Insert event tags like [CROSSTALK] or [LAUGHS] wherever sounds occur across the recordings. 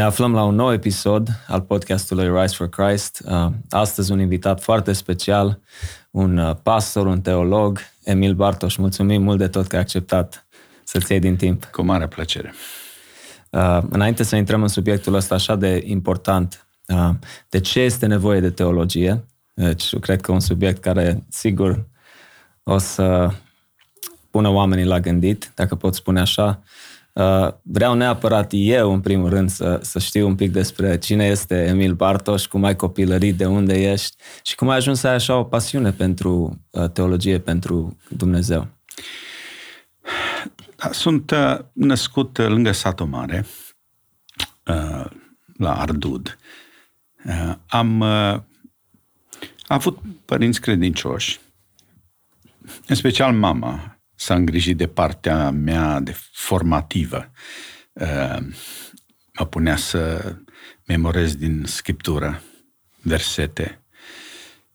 Ne aflăm la un nou episod al podcastului Rise for Christ. Uh, astăzi un invitat foarte special, un uh, pastor, un teolog, Emil Bartoș. Mulțumim mult de tot că ai acceptat să-ți iei din timp. Cu mare plăcere. Uh, înainte să intrăm în subiectul ăsta așa de important, de ce este nevoie de teologie? Deci, cred că un subiect care, sigur, o să pună oamenii la gândit, dacă pot spune așa. Uh, vreau neapărat eu, în primul rând, să, să știu un pic despre cine este Emil Bartoș, cum ai copilărit, de unde ești și cum ai ajuns să ai așa o pasiune pentru uh, teologie, pentru Dumnezeu. Da, sunt uh, născut lângă satul mare, la Ardud. Am avut părinți credincioși, în special mama, s-a îngrijit de partea mea de formativă. Uh, mă punea să memorez din scriptură versete.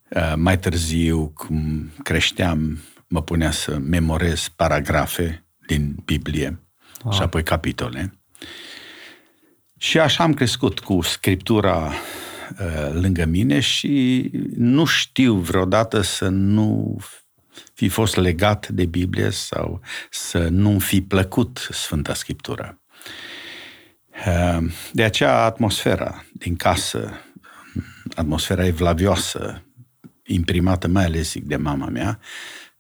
Uh, mai târziu, cum creșteam, mă punea să memorez paragrafe din Biblie wow. și apoi capitole. Și așa am crescut cu scriptura uh, lângă mine și nu știu vreodată să nu fi fost legat de Biblie sau să nu fi plăcut Sfânta Scriptură. Ehm, de aceea atmosfera din casă, atmosfera evlavioasă, imprimată mai ales zic de mama mea,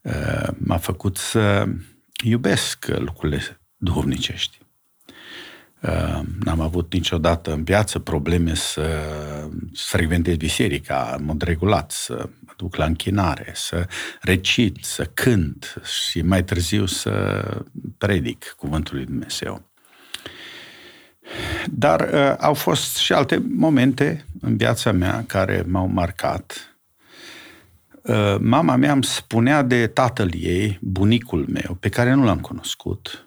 ehm, m-a făcut să iubesc lucrurile duhovnicești. N-am avut niciodată în viață probleme să frecventez biserica în mod regulat, să mă duc la închinare, să recit, să cânt și mai târziu să predic cuvântul lui Dumnezeu. Dar uh, au fost și alte momente în viața mea care m-au marcat. Uh, mama mea îmi spunea de tatăl ei, bunicul meu, pe care nu l-am cunoscut,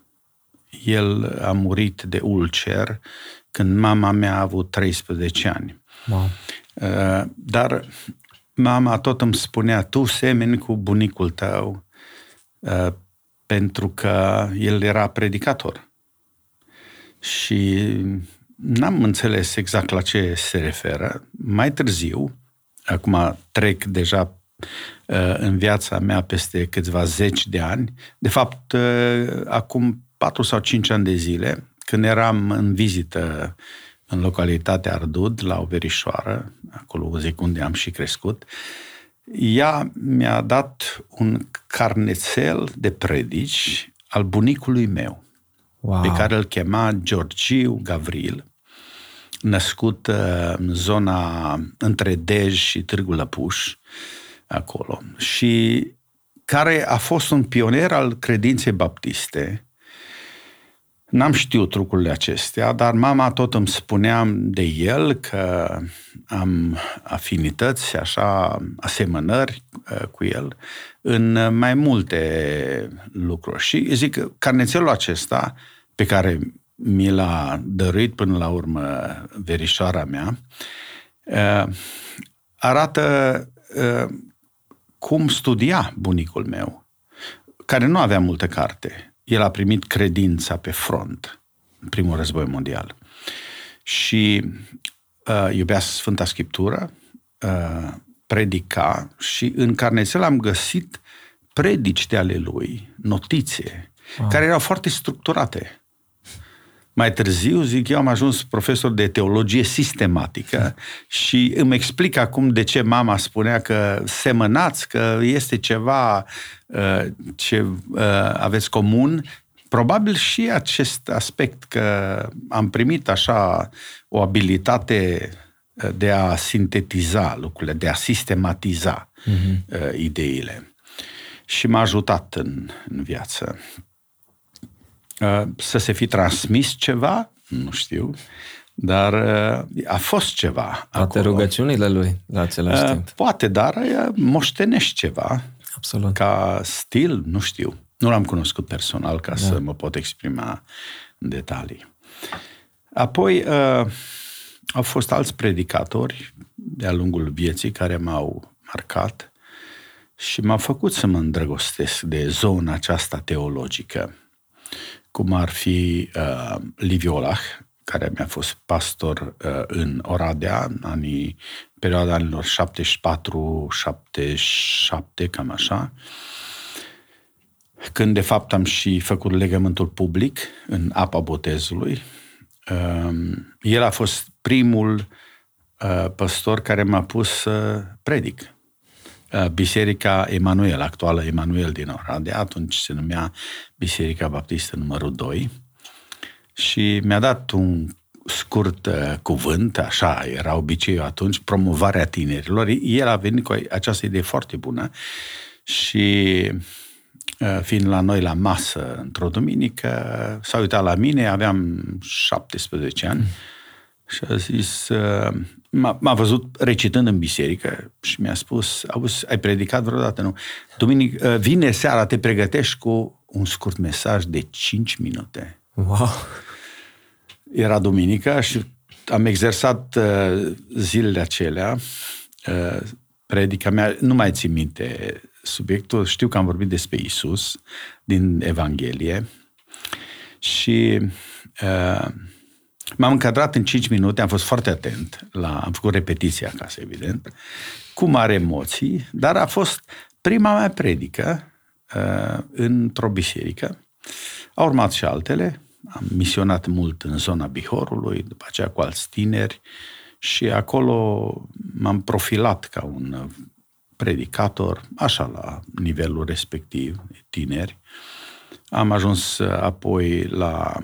el a murit de ulcer când mama mea a avut 13 ani. Wow. Uh, dar mama tot îmi spunea, tu semeni cu bunicul tău, uh, pentru că el era predicator. Și n-am înțeles exact la ce se referă. Mai târziu, acum trec deja uh, în viața mea peste câțiva zeci de ani, de fapt, acum 4 sau 5 ani de zile, când eram în vizită în localitatea Ardud, la o verișoară, acolo zic unde am și crescut, ea mi-a dat un carnețel de predici al bunicului meu, wow. pe care îl chema Georgiu Gavril, născut uh, în zona între Dej și Târgu Lăpuș, acolo, și care a fost un pionier al credinței baptiste, N-am știut trucurile acestea, dar mama tot îmi spunea de el că am afinități, așa, asemănări uh, cu el în mai multe lucruri. Și zic că carnețelul acesta, pe care mi l-a dăruit până la urmă verișoara mea, uh, arată uh, cum studia bunicul meu, care nu avea multă carte el a primit credința pe front în primul război mondial. Și uh, iubea Sfânta Scriptură, uh, predica și în carnețel am găsit predici de ale lui, notițe, wow. care erau foarte structurate. Mai târziu, zic eu, am ajuns profesor de teologie sistematică [LAUGHS] și îmi explic acum de ce mama spunea că semănați, că este ceva uh, ce uh, aveți comun. Probabil și acest aspect că am primit așa o abilitate uh, de a sintetiza lucrurile, de a sistematiza uh-huh. ideile. Și m-a ajutat în, în viață. Uh, să se fi transmis ceva, nu știu, dar uh, a fost ceva Poate acolo. rugăciunile lui la același uh, timp. Poate, dar moștenești ceva. Absolut. Ca stil, nu știu. Nu l-am cunoscut personal ca da. să mă pot exprima în detalii. Apoi au fost alți predicatori de-a lungul vieții care m-au marcat și m-au făcut să mă îndrăgostesc de zona aceasta teologică cum ar fi uh, Liviu Olah, care mi-a fost pastor uh, în Oradea, în anii, perioada anilor 74-77, cam așa, când de fapt am și făcut legământul public în apa botezului. Um, el a fost primul uh, păstor care m-a pus să predic. Uh, Biserica Emanuel, actuală Emanuel din Oradea, atunci se numea Biserica Baptistă numărul 2, și mi-a dat un scurt uh, cuvânt, așa era obiceiul atunci, promovarea tinerilor. El a venit cu această idee foarte bună și uh, fiind la noi la masă într-o duminică, s-a uitat la mine, aveam 17 ani și a zis, uh, m-a, m-a văzut recitând în biserică și mi-a spus, auzi, ai predicat vreodată, nu? Duminică, uh, vine seara, te pregătești cu un scurt mesaj de 5 minute. Wow! Era duminica și am exersat uh, zilele acelea uh, predica mea, nu mai țin minte subiectul, știu că am vorbit despre Isus din Evanghelie și uh, m-am încadrat în 5 minute, am fost foarte atent, la, am făcut repetiție acasă, evident, cu mare emoții, dar a fost prima mea predică uh, într-o biserică. Au urmat și altele, am misionat mult în zona Bihorului, după aceea cu alți tineri și acolo m-am profilat ca un predicator, așa la nivelul respectiv, tineri. Am ajuns apoi la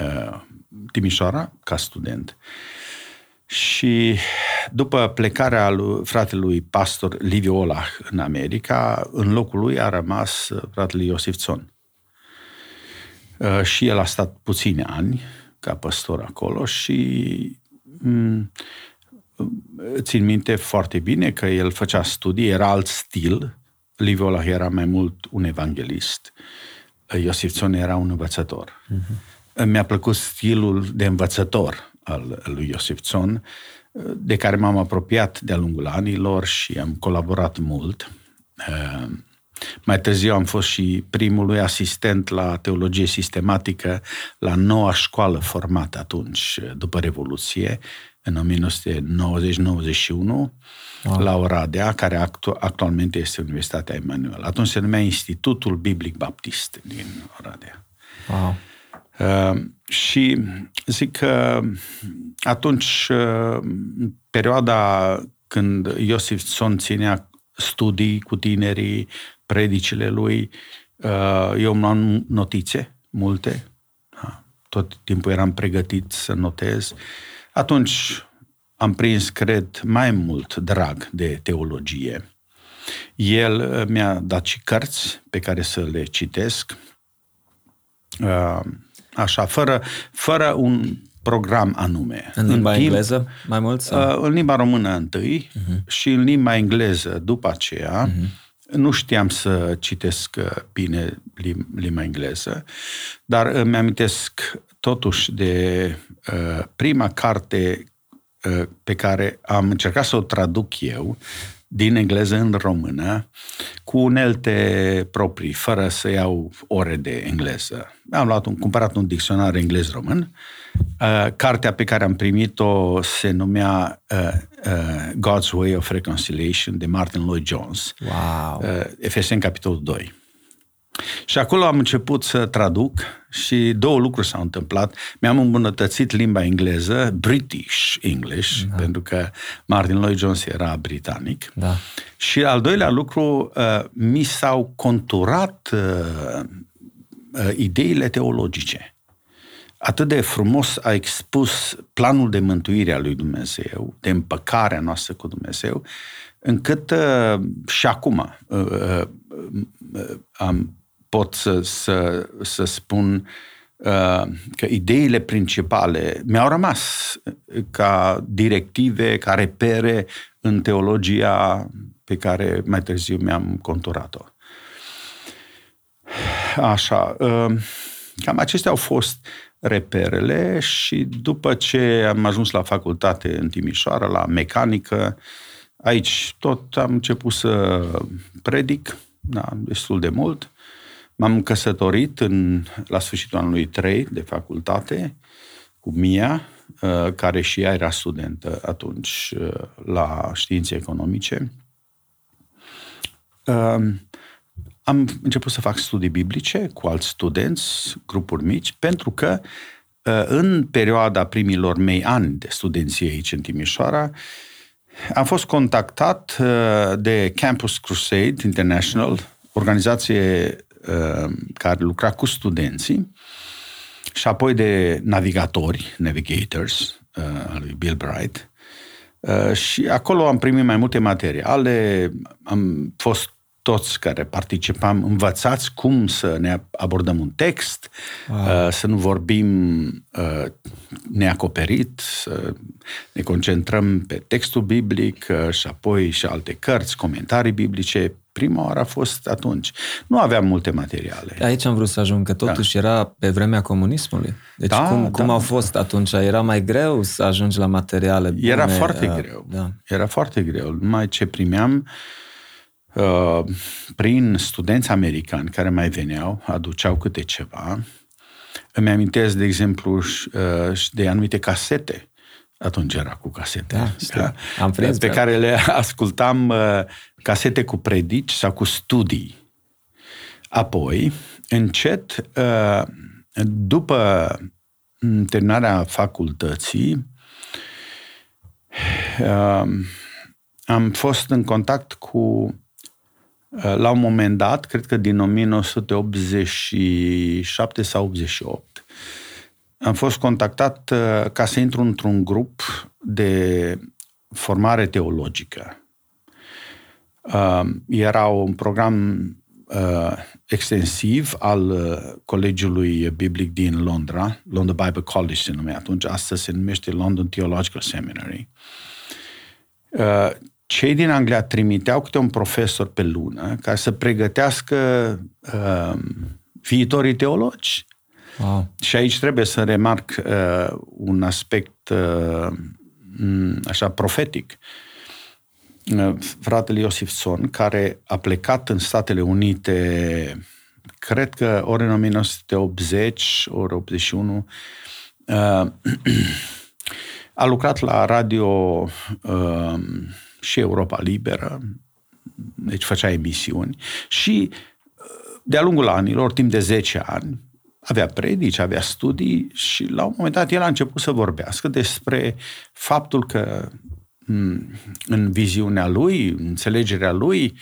uh, Timișoara ca student. Și după plecarea lui fratelui pastor Liviu Olah în America, în locul lui a rămas fratele Iosif Țon. Uh, și el a stat puține ani ca păstor acolo și mm, țin minte foarte bine că el făcea studii, era alt stil, Liviu Olah era mai mult un evanghelist, Iosif Țon era un învățător. Uh-huh. Mi-a plăcut stilul de învățător al lui Iosif Țon, de care m-am apropiat de-a lungul anilor și am colaborat mult. Uh, mai târziu am fost și primul asistent la teologie sistematică la noua școală formată atunci, după Revoluție, în 1990-91, wow. la Oradea, care actu- actualmente este Universitatea Emanuel. Atunci se numea Institutul Biblic Baptist din Oradea. Wow. Uh, și zic că atunci, uh, perioada când Iosif Son ținea studii cu tinerii, predicile lui, uh, eu îmi luam notițe, multe, da, tot timpul eram pregătit să notez. Atunci am prins, cred, mai mult drag de teologie. El uh, mi-a dat și cărți pe care să le citesc, uh, așa, fără, fără un program anume. În limba în timp, engleză mai mult? Sau? În limba română întâi uh-huh. și în limba engleză după aceea. Uh-huh nu știam să citesc uh, bine limba engleză, dar îmi amintesc totuși de uh, prima carte uh, pe care am încercat să o traduc eu din engleză în română, cu unelte proprii, fără să iau ore de engleză. Am luat un, cumpărat un dicționar englez-român Uh, cartea pe care am primit-o se numea uh, uh, God's Way of Reconciliation de Martin Lloyd Jones. Wow. Uh, Efeseni, capitolul 2. Și acolo am început să traduc și două lucruri s-au întâmplat. Mi-am îmbunătățit limba engleză, British English, da. pentru că Martin Lloyd Jones era britanic. Da. Și al doilea lucru, uh, mi s-au conturat uh, uh, ideile teologice atât de frumos a expus planul de mântuire a lui Dumnezeu, de împăcarea noastră cu Dumnezeu, încât uh, și acum uh, uh, uh, am, pot să, să, să spun uh, că ideile principale mi-au rămas ca directive, ca repere în teologia pe care mai târziu mi-am conturat-o. Așa, uh, cam acestea au fost reperele și după ce am ajuns la facultate în Timișoara, la mecanică, aici tot am început să predic, da, destul de mult. M-am căsătorit în, la sfârșitul anului 3 de facultate cu Mia, uh, care și ea era studentă atunci uh, la științe economice. Um, am început să fac studii biblice cu alți studenți, grupuri mici, pentru că în perioada primilor mei ani de studenție aici în Timișoara, am fost contactat de Campus Crusade International, organizație care lucra cu studenții, și apoi de navigatori, navigators, uh, al lui Bill Bright. Uh, și acolo am primit mai multe materiale, am fost toți care participam învățați cum să ne abordăm un text, wow. Uh, să nu vorbim neacoperit, să ne concentrăm pe textul biblic și apoi și alte cărți, comentarii biblice, Prima oară a fost atunci. Nu aveam multe materiale. Aici am vrut să ajung, că totuși da. era pe vremea comunismului. Deci da, cum, da, cum au fost atunci? Era mai greu să ajungi la materiale bune? Era foarte uh, greu. Da. Era foarte greu. Numai ce primeam uh, prin studenți americani care mai veneau, aduceau câte ceva. Îmi amintesc, de exemplu, uh, de anumite casete atunci era cu casete. Da, da? Am prins, pe da. care le ascultam uh, casete cu predici sau cu studii. Apoi, încet, uh, după terminarea facultății, uh, am fost în contact cu la un moment dat, cred că din 1987 sau 88, am fost contactat uh, ca să intru într-un grup de formare teologică. Uh, era un program uh, extensiv al Colegiului Biblic din Londra, London Bible College se numea atunci, astăzi se numește London Theological Seminary. Cei din Anglia trimiteau câte un profesor pe lună ca să pregătească viitorii teologi Wow. Și aici trebuie să remarc uh, un aspect uh, așa profetic. Uh, fratele Iosif Son, care a plecat în Statele Unite, cred că ori în 1980, ori 81, uh, [CLEARS THROAT] a lucrat la radio uh, și Europa Liberă, deci făcea emisiuni și uh, de-a lungul anilor, timp de 10 ani, avea predici, avea studii și la un moment dat el a început să vorbească despre faptul că în viziunea lui, în înțelegerea lui,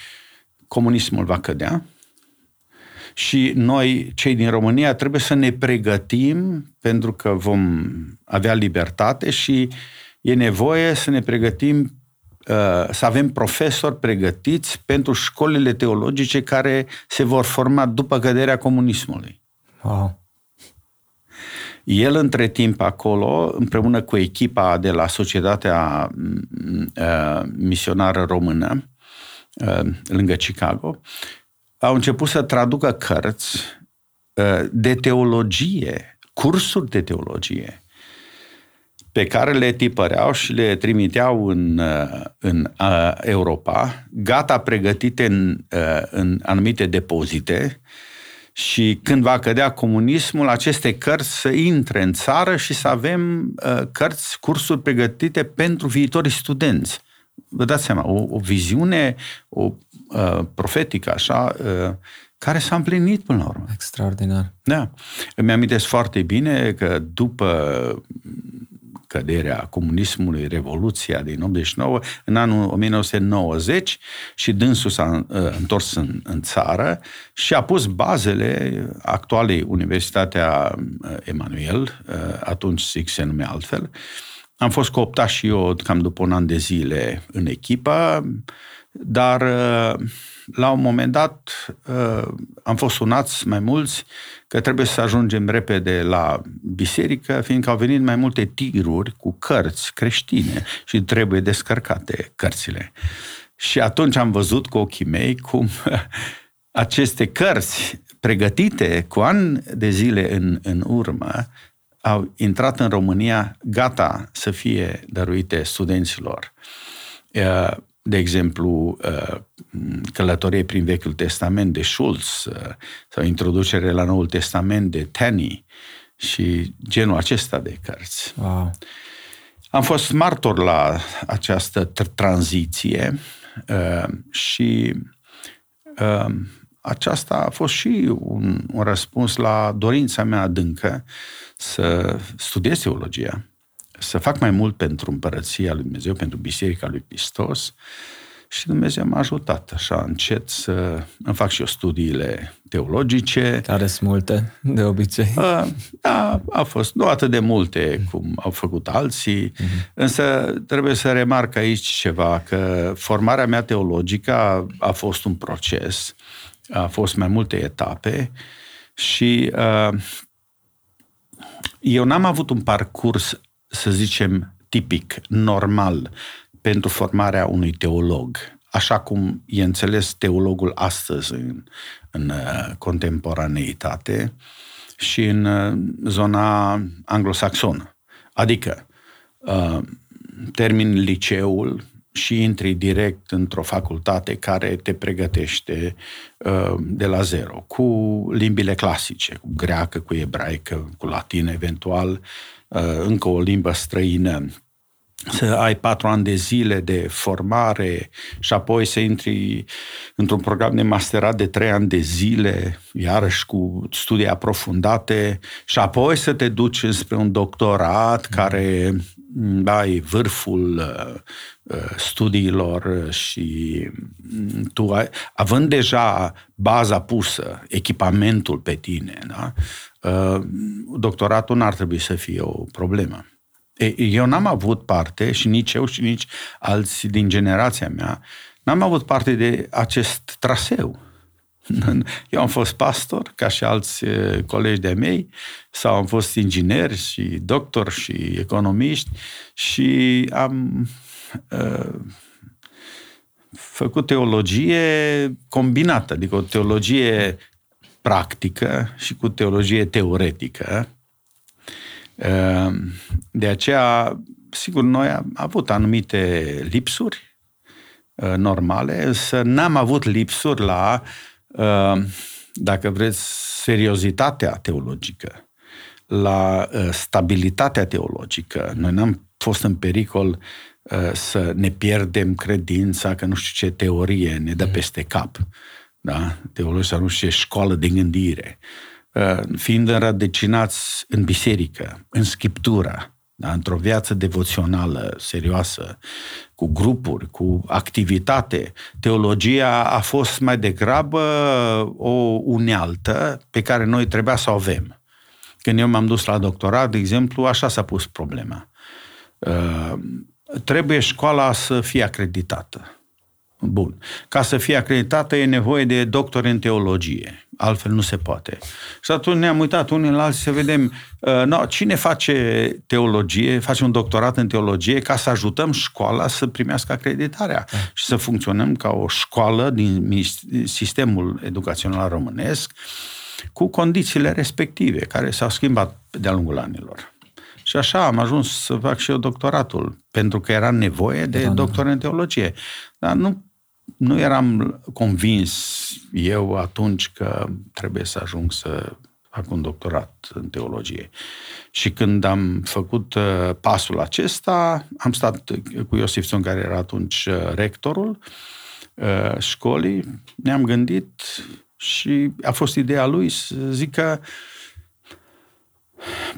comunismul va cădea și noi, cei din România, trebuie să ne pregătim pentru că vom avea libertate și e nevoie să ne pregătim uh, să avem profesori pregătiți pentru școlile teologice care se vor forma după căderea comunismului. Wow. El, între timp, acolo, împreună cu echipa de la Societatea mm, uh, Misionară Română, uh, lângă Chicago, au început să traducă cărți uh, de teologie, cursuri de teologie, pe care le tipăreau și le trimiteau în, în Europa, gata pregătite în, în anumite depozite, și când va cădea comunismul, aceste cărți să intre în țară și să avem uh, cărți, cursuri pregătite pentru viitorii studenți. Vă dați seama, o, o viziune o, uh, profetică așa, uh, care s-a împlinit până la urmă. Extraordinar. Da. Îmi amintesc foarte bine că după căderea comunismului, Revoluția din 89, în anul 1990 și dânsul s-a uh, întors în, în țară și a pus bazele actualei Universitatea uh, Emanuel, uh, atunci SIC se numea altfel. Am fost cooptat și eu cam după un an de zile în echipă, dar la un moment dat am fost sunați mai mulți că trebuie să ajungem repede la biserică, fiindcă au venit mai multe tiruri cu cărți creștine și trebuie descărcate cărțile. Și atunci am văzut cu ochii mei cum [LAUGHS] aceste cărți pregătite cu ani de zile în, în urmă au intrat în România gata să fie dăruite studenților de exemplu, uh, călătorie prin Vechiul Testament de Schulz uh, sau introducere la Noul Testament de Tenney și genul acesta de cărți. Wow. Am fost martor la această tranziție uh, și uh, aceasta a fost și un, un răspuns la dorința mea adâncă să studiez teologia, să fac mai mult pentru împărăția lui Dumnezeu, pentru Biserica lui Hristos și Dumnezeu m-a ajutat așa încet să îmi fac și eu studiile teologice. Care sunt multe, de obicei. A, da, a fost nu atât de multe cum au făcut alții, uh-huh. însă trebuie să remarc aici ceva, că formarea mea teologică a, a fost un proces, a fost mai multe etape și a, eu n-am avut un parcurs, să zicem, tipic, normal, pentru formarea unui teolog, așa cum e înțeles teologul astăzi în, în uh, contemporaneitate și în uh, zona anglosaxonă. Adică, uh, termin liceul și intri direct într-o facultate care te pregătește de la zero, cu limbile clasice, cu greacă, cu ebraică, cu latină eventual, încă o limbă străină să ai patru ani de zile de formare și apoi să intri într-un program de masterat de trei ani de zile, iarăși cu studii aprofundate și apoi să te duci spre un doctorat care ai vârful uh, uh, studiilor și mm, tu ai, având deja baza pusă, echipamentul pe tine, da? Uh, doctoratul n-ar trebui să fie o problemă. Eu n-am avut parte, și nici eu și nici alții din generația mea, n-am avut parte de acest traseu. [LAUGHS] Eu am fost pastor, ca și alți colegi de mei, sau am fost inginer și doctor și economiști și am uh, făcut teologie combinată, adică o teologie practică și cu teologie teoretică Ehm, de aceea, sigur, noi am avut anumite lipsuri eh, normale, însă n-am avut lipsuri la, ehm, dacă vreți, seriozitatea teologică, la eh, stabilitatea teologică. Noi n-am fost în pericol eh, să ne pierdem credința că nu știu ce teorie ne dă mm. peste cap. Da? Teologia nu știu ce școală de gândire. Uh, fiind înrădăcinați în biserică, în scriptură, da? într-o viață devoțională serioasă, cu grupuri, cu activitate. Teologia a fost mai degrabă o unealtă pe care noi trebuia să o avem. Când eu m-am dus la doctorat, de exemplu, așa s-a pus problema. Uh, trebuie școala să fie acreditată. Bun. Ca să fie acreditată e nevoie de doctor în teologie. Altfel nu se poate. Și atunci ne-am uitat unii la alții să vedem uh, no, cine face teologie, face un doctorat în teologie ca să ajutăm școala să primească acreditarea da. și să funcționăm ca o școală din sistemul educațional românesc cu condițiile respective, care s-au schimbat de-a lungul anilor. Și așa am ajuns să fac și eu doctoratul, pentru că era nevoie de da, da, doctor în teologie. Dar nu nu eram convins eu atunci că trebuie să ajung să fac un doctorat în teologie. Și când am făcut uh, pasul acesta, am stat cu Iosif Țon, care era atunci uh, rectorul uh, școlii, ne-am gândit și a fost ideea lui să zică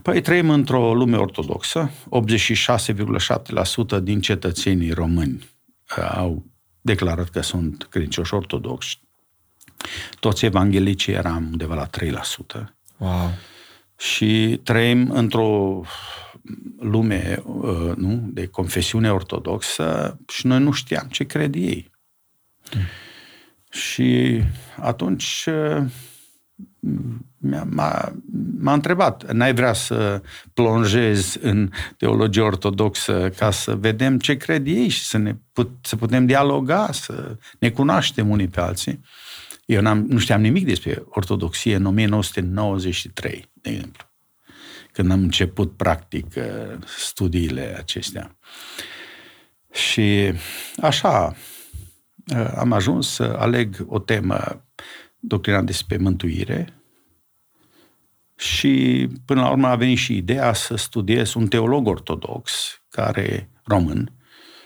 Păi trăim într-o lume ortodoxă, 86,7% din cetățenii români au declarat că sunt credincioși ortodoxi. Toți evanghelicii eram undeva la 3%. Wow. Și trăim într-o lume uh, nu, de confesiune ortodoxă și noi nu știam ce cred ei. Mm. Și atunci uh, m-a, m-a întrebat, n-ai vrea să plonjezi în teologie ortodoxă ca să vedem ce cred ei și să, ne put, să putem dialoga, să ne cunoaștem unii pe alții. Eu n-am, nu știam nimic despre ortodoxie în 1993, de exemplu, când am început practic studiile acestea. Și așa am ajuns să aleg o temă doctrina despre mântuire, Și până la urmă a venit și ideea să studiez un teolog ortodox, care român,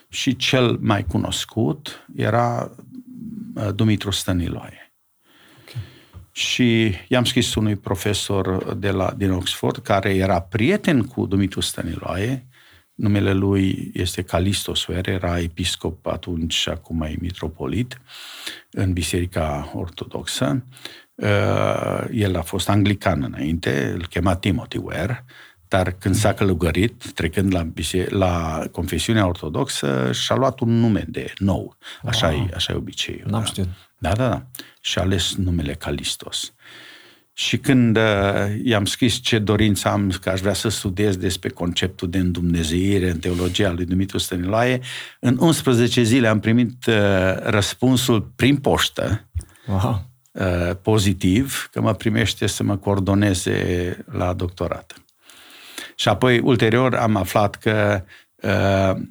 și cel mai cunoscut era uh, Dumitru Stăniloae. Okay. Și i-am scris unui profesor de la, din Oxford, care era prieten cu Dumitru Stăniloae, numele lui este Calisto Suere, era episcop atunci și acum e mitropolit în Biserica Ortodoxă. Uh, el a fost anglican înainte, îl chema Timothy Ware, dar când s-a călugărit, trecând la, la confesiunea ortodoxă, și-a luat un nume de nou. Așa, wow. e, așa e obiceiul. N-am da. știut. Da, da, da. Și-a ales numele Calistos. Și când uh, i-am scris ce dorință am, că aș vrea să studiez despre conceptul de îndumnezeire în teologia lui Dumitru Stăniloae, în 11 zile am primit uh, răspunsul prin poștă, wow. uh, pozitiv, că mă primește să mă coordoneze la doctorat. Și apoi, ulterior, am aflat că uh,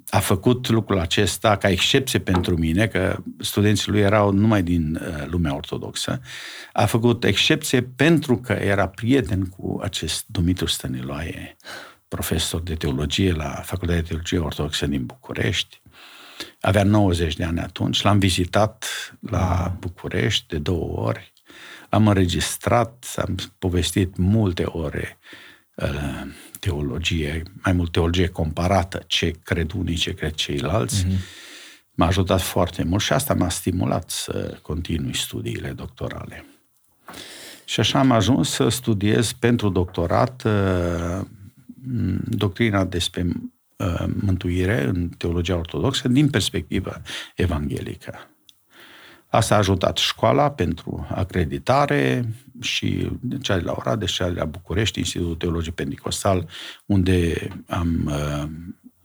a făcut lucrul acesta ca excepție pentru mine, că studenții lui erau numai din uh, lumea ortodoxă, a făcut excepție pentru că era prieten cu acest Dumitru Stăniloae, profesor de teologie la Facultatea de Teologie Ortodoxă din București. Avea 90 de ani atunci, l-am vizitat la București de două ori, am înregistrat, am povestit multe ore uh, teologie, mai mult teologie comparată, ce cred unii, ce cred ceilalți. Mm-hmm. M-a ajutat foarte mult și asta m-a stimulat să continui studiile doctorale. Și așa am ajuns să studiez pentru doctorat uh, doctrina despre uh, mântuire în teologia ortodoxă din perspectivă evanghelică. Asta a ajutat școala pentru acreditare și cea de la Oradea și cea de la București, Institutul Teologic Pentecostal, unde am uh,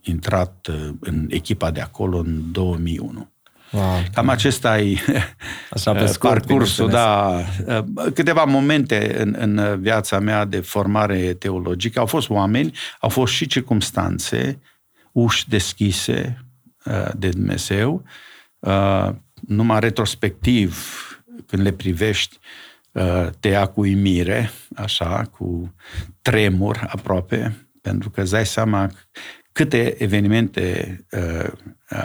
intrat uh, în echipa de acolo în 2001. Wow. Cam acesta e [LAUGHS] Așa pe uh, scurt, parcursul, da. Uh, câteva momente în, în viața mea de formare teologică. Au fost oameni, au fost și circumstanțe, uși deschise de Dumnezeu, numai retrospectiv, când le privești, uh, te ia cu uimire, așa, cu tremur aproape, pentru că îți dai seama câte evenimente uh,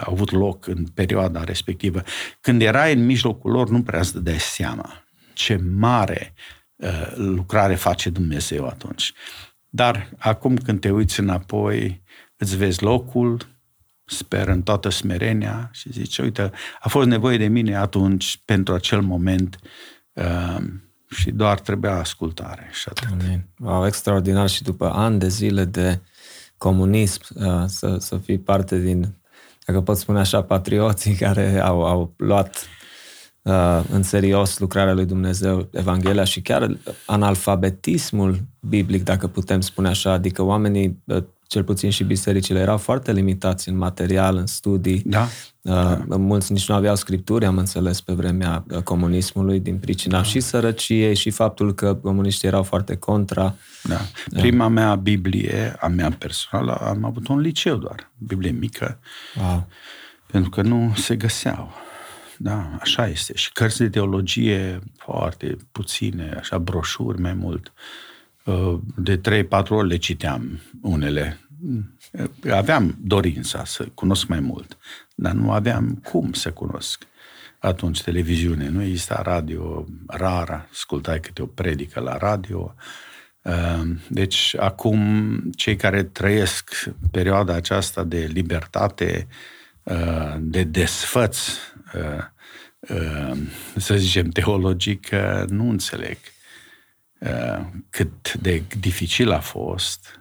au avut loc în perioada respectivă. Când erai în mijlocul lor, nu prea îți dai seama ce mare uh, lucrare face Dumnezeu atunci. Dar acum când te uiți înapoi, îți vezi locul, sper în toată smerenia și zice, uite, a fost nevoie de mine atunci pentru acel moment uh, și doar trebuia ascultare și atât. Amin. Wow, extraordinar și după ani de zile de comunism uh, să, să fii parte din, dacă pot spune așa, patrioții [LAUGHS] care au, au luat uh, în serios lucrarea lui Dumnezeu, Evanghelia și chiar analfabetismul biblic, dacă putem spune așa, adică oamenii uh, cel puțin și bisericile, erau foarte limitați în material, în studii. Da. Uh, da. Mulți nici nu aveau scripturi, am înțeles, pe vremea uh, comunismului, din pricina da. și sărăciei și faptul că comuniștii erau foarte contra. Da. Prima mea Biblie, a mea personală, am avut un liceu doar, Biblie mică, wow. pentru că nu se găseau. Da, așa este. Și cărți de teologie foarte puține, așa broșuri mai mult. Uh, de 3-4 ori le citeam unele. Aveam dorința să cunosc mai mult, dar nu aveam cum să cunosc. Atunci televiziune, nu exista radio rar, ascultai câte o predică la radio. Uh, deci acum cei care trăiesc perioada aceasta de libertate, uh, de desfăț, să zicem teologic, nu înțeleg Uh, cât de dificil a fost,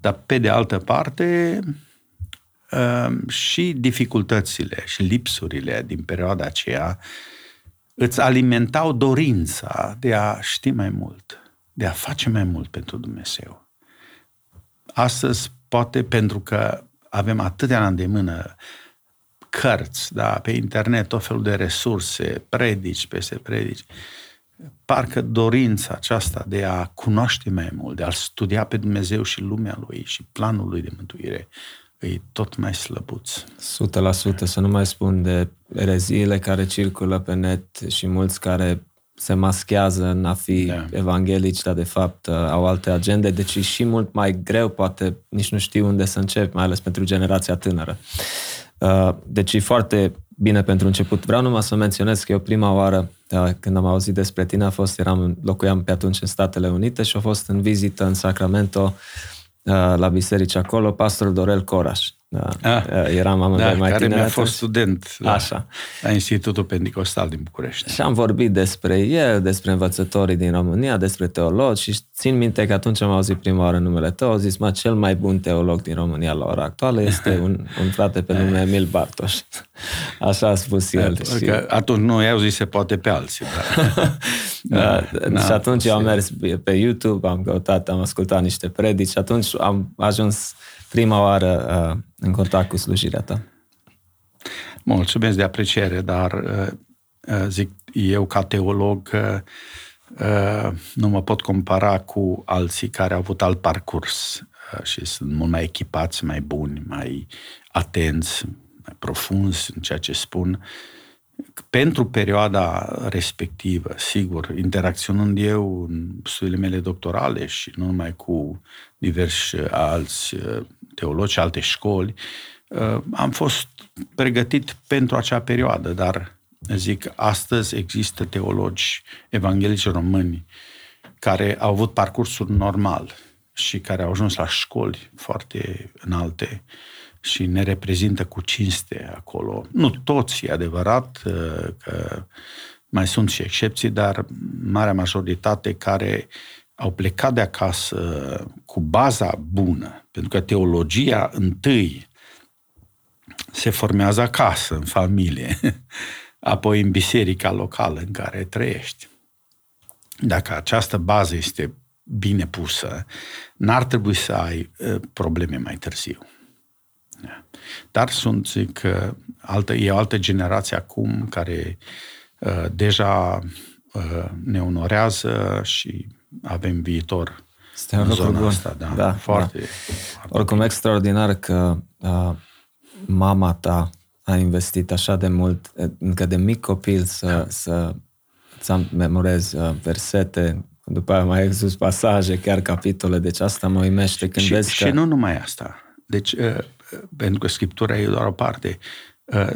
dar pe de altă parte uh, și dificultățile și lipsurile din perioada aceea îți alimentau dorința de a ști mai mult, de a face mai mult pentru Dumnezeu. Astăzi, poate pentru că avem atâtea la îndemână cărți, da, pe internet, tot felul de resurse, predici peste predici, parcă dorința aceasta de a cunoaște mai mult, de a studia pe Dumnezeu și lumea Lui și planul Lui de mântuire, e tot mai slăbuț. 100% să nu mai spun de ereziile care circulă pe net și mulți care se maschează în a fi da. evanghelici, dar de fapt uh, au alte agende, deci e și mult mai greu, poate nici nu știu unde să încep, mai ales pentru generația tânără. Uh, deci e foarte bine pentru început. Vreau numai să menționez că eu prima oară uh, când am auzit despre tine a fost, eram, locuiam pe atunci în Statele Unite și a fost în vizită în Sacramento la biserici acolo, pastorul Dorel Coraș. Da. Ah, Eram amândoi da, mai care tineri. mi-a fost student la, Așa. la Institutul Pentecostal din București. Și am vorbit despre el, despre învățătorii din România, despre teologi și țin minte că atunci am auzit prima oară numele tău, au zis, mă, cel mai bun teolog din România la ora actuală este [LAUGHS] un, un frate pe nume Emil Bartoș. Așa a spus el. și... Că atunci nu i-au zis se poate pe alții. [LAUGHS] Dar... da, și atunci eu am mers pe YouTube, am căutat, am ascultat niște predici și atunci am ajuns prima oară uh, în contact cu slujirea ta. Mulțumesc de apreciere, dar uh, uh, zic eu ca teolog nu mă pot compara cu alții care au avut alt parcurs și sunt mult mai echipați, mai buni, mai atenți, mai profunzi în ceea ce spun. Pentru perioada respectivă, sigur, interacționând eu în studiile mele doctorale și nu numai cu diversi alți teologi, alte școli, uh, am fost pregătit pentru acea perioadă, dar zic, astăzi există teologi evanghelici români care au avut parcursul normal și care au ajuns la școli foarte înalte și ne reprezintă cu cinste acolo. Nu toți, e adevărat uh, că mai sunt și excepții, dar marea majoritate care au plecat de acasă cu baza bună, pentru că teologia întâi se formează acasă, în familie, [LAUGHS] apoi în biserica locală în care trăiești. Dacă această bază este bine pusă, n-ar trebui să ai uh, probleme mai târziu. Dar sunt, zic, altă, e o altă generație acum care uh, deja uh, ne onorează și avem viitor este un lucru bun. Asta, da, da, foarte, da. foarte Oricum, extraordinar că uh, mama ta a investit așa de mult, încă de mic copil, să, da. să să memorezi uh, versete, după aia mai exus pasaje, chiar capitole, deci asta mă uimește când și, vezi și că... Și nu numai asta. Deci, uh, pentru că Scriptura e doar o parte, uh,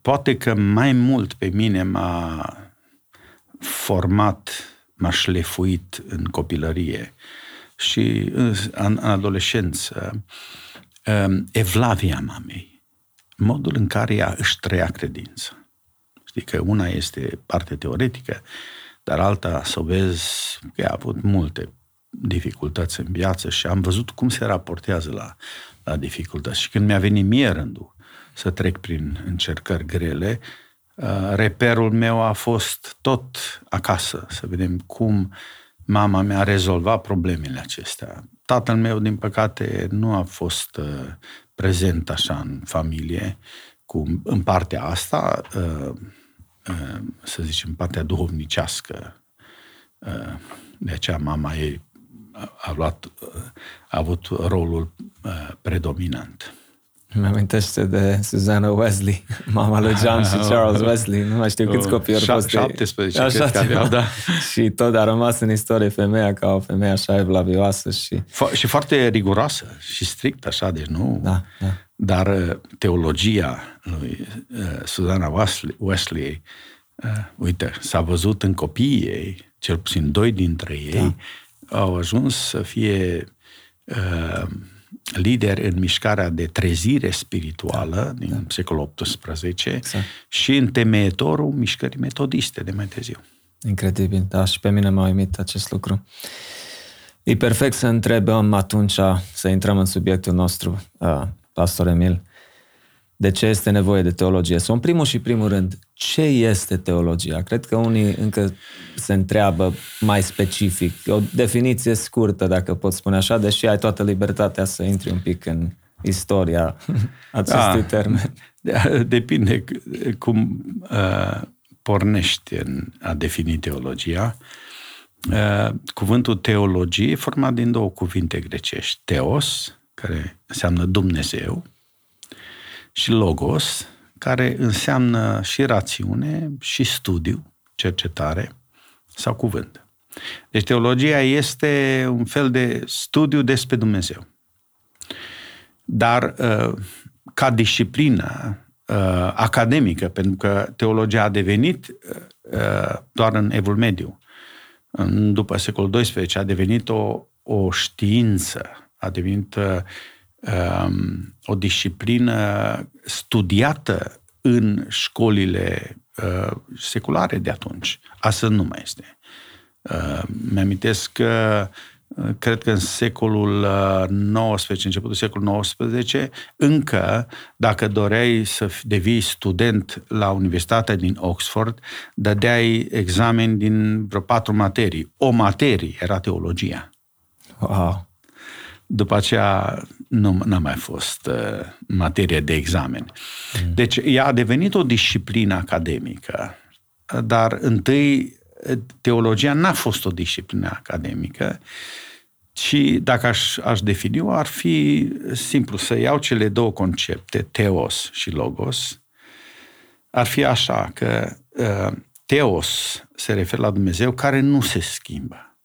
poate că mai mult pe mine m-a format m-a șlefuit în copilărie și în, în adolescență um, evlavia mamei, modul în care ea își trăia credința. Știi că una este parte teoretică, dar alta să vezi că a avut multe dificultăți în viață și am văzut cum se raportează la, la dificultăți. Și când mi-a venit mie rândul să trec prin încercări grele, Uh, reperul meu a fost tot acasă, să vedem cum mama mea a rezolvat problemele acestea. Tatăl meu, din păcate, nu a fost uh, prezent așa în familie, cu, în partea asta, uh, să zicem, partea duhovnicească. De aceea mama ei a, luat, a avut rolul predominant. Îmi amintește de Susanna Wesley, mama lui John și [LAUGHS] Charles Wesley. Nu mai știu câți oh, copii au fost. 17, așa cred că aveau, da. [LAUGHS] și tot a rămas în istorie femeia ca o femeie așa evlavioasă. Și... Fo- și foarte riguroasă și strict așa, deci nu... Da, da. Dar uh, teologia lui uh, Susanna Wesley, Wesley uh, uite, s-a văzut în copiii ei, cel puțin doi dintre ei, da. Au ajuns să fie... Uh, lider în mișcarea de trezire spirituală da, din da. secolul XVIII exact. și întemeietorul mișcării metodiste de mai târziu. Incredibil, da, și pe mine m-a uimit acest lucru. E perfect să întrebăm atunci, să intrăm în subiectul nostru, uh, Pastor Emil de ce este nevoie de teologie. Sau în primul și primul rând, ce este teologia? Cred că unii încă se întreabă mai specific. O definiție scurtă, dacă pot spune așa, deși ai toată libertatea să intri un pic în istoria [LAUGHS] acestui da, termen. Depinde cum uh, pornești în a defini teologia. Uh, cuvântul teologie e format din două cuvinte grecești. Teos, care înseamnă Dumnezeu, și logos, care înseamnă și rațiune, și studiu, cercetare, sau cuvânt. Deci teologia este un fel de studiu despre Dumnezeu. Dar uh, ca disciplină uh, academică, pentru că teologia a devenit uh, doar în Evul Mediu, după secolul XII, a devenit o, o știință, a devenit um, o disciplină studiată în școlile seculare de atunci. Astăzi nu mai este. Uh, mi-amintesc că uh, cred că în secolul XIX, uh, începutul secolului XIX, încă, dacă doreai să devii student la Universitatea din Oxford, dădeai examen din vreo patru materii. O materie era teologia. Wow. După aceea nu n-a mai fost uh, materie de examen. Mm. Deci ea a devenit o disciplină academică, dar întâi teologia n-a fost o disciplină academică, ci dacă aș, aș defini-o, ar fi simplu să iau cele două concepte, teos și logos. Ar fi așa că uh, teos se referă la Dumnezeu care nu se schimbă.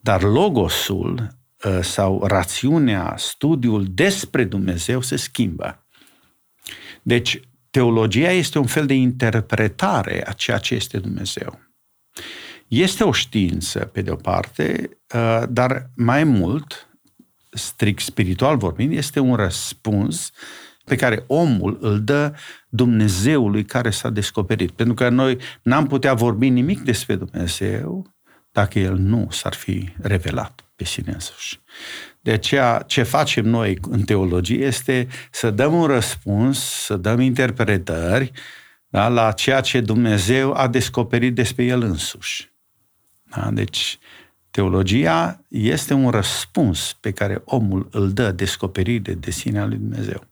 Dar logosul uh, sau rațiunea, studiul despre Dumnezeu se schimbă. Deci, teologia este un fel de interpretare a ceea ce este Dumnezeu. Este o știință, pe de o parte, uh, dar mai mult, strict spiritual vorbind, este un răspuns pe care omul îl dă Dumnezeului care s-a descoperit. Pentru că noi n-am putea vorbi nimic despre Dumnezeu dacă El nu s-ar fi revelat pe sine însuși. De aceea, ce facem noi în teologie este să dăm un răspuns, să dăm interpretări da, la ceea ce Dumnezeu a descoperit despre El însuși. Da? Deci, teologia este un răspuns pe care omul îl dă descoperire de sine al lui Dumnezeu.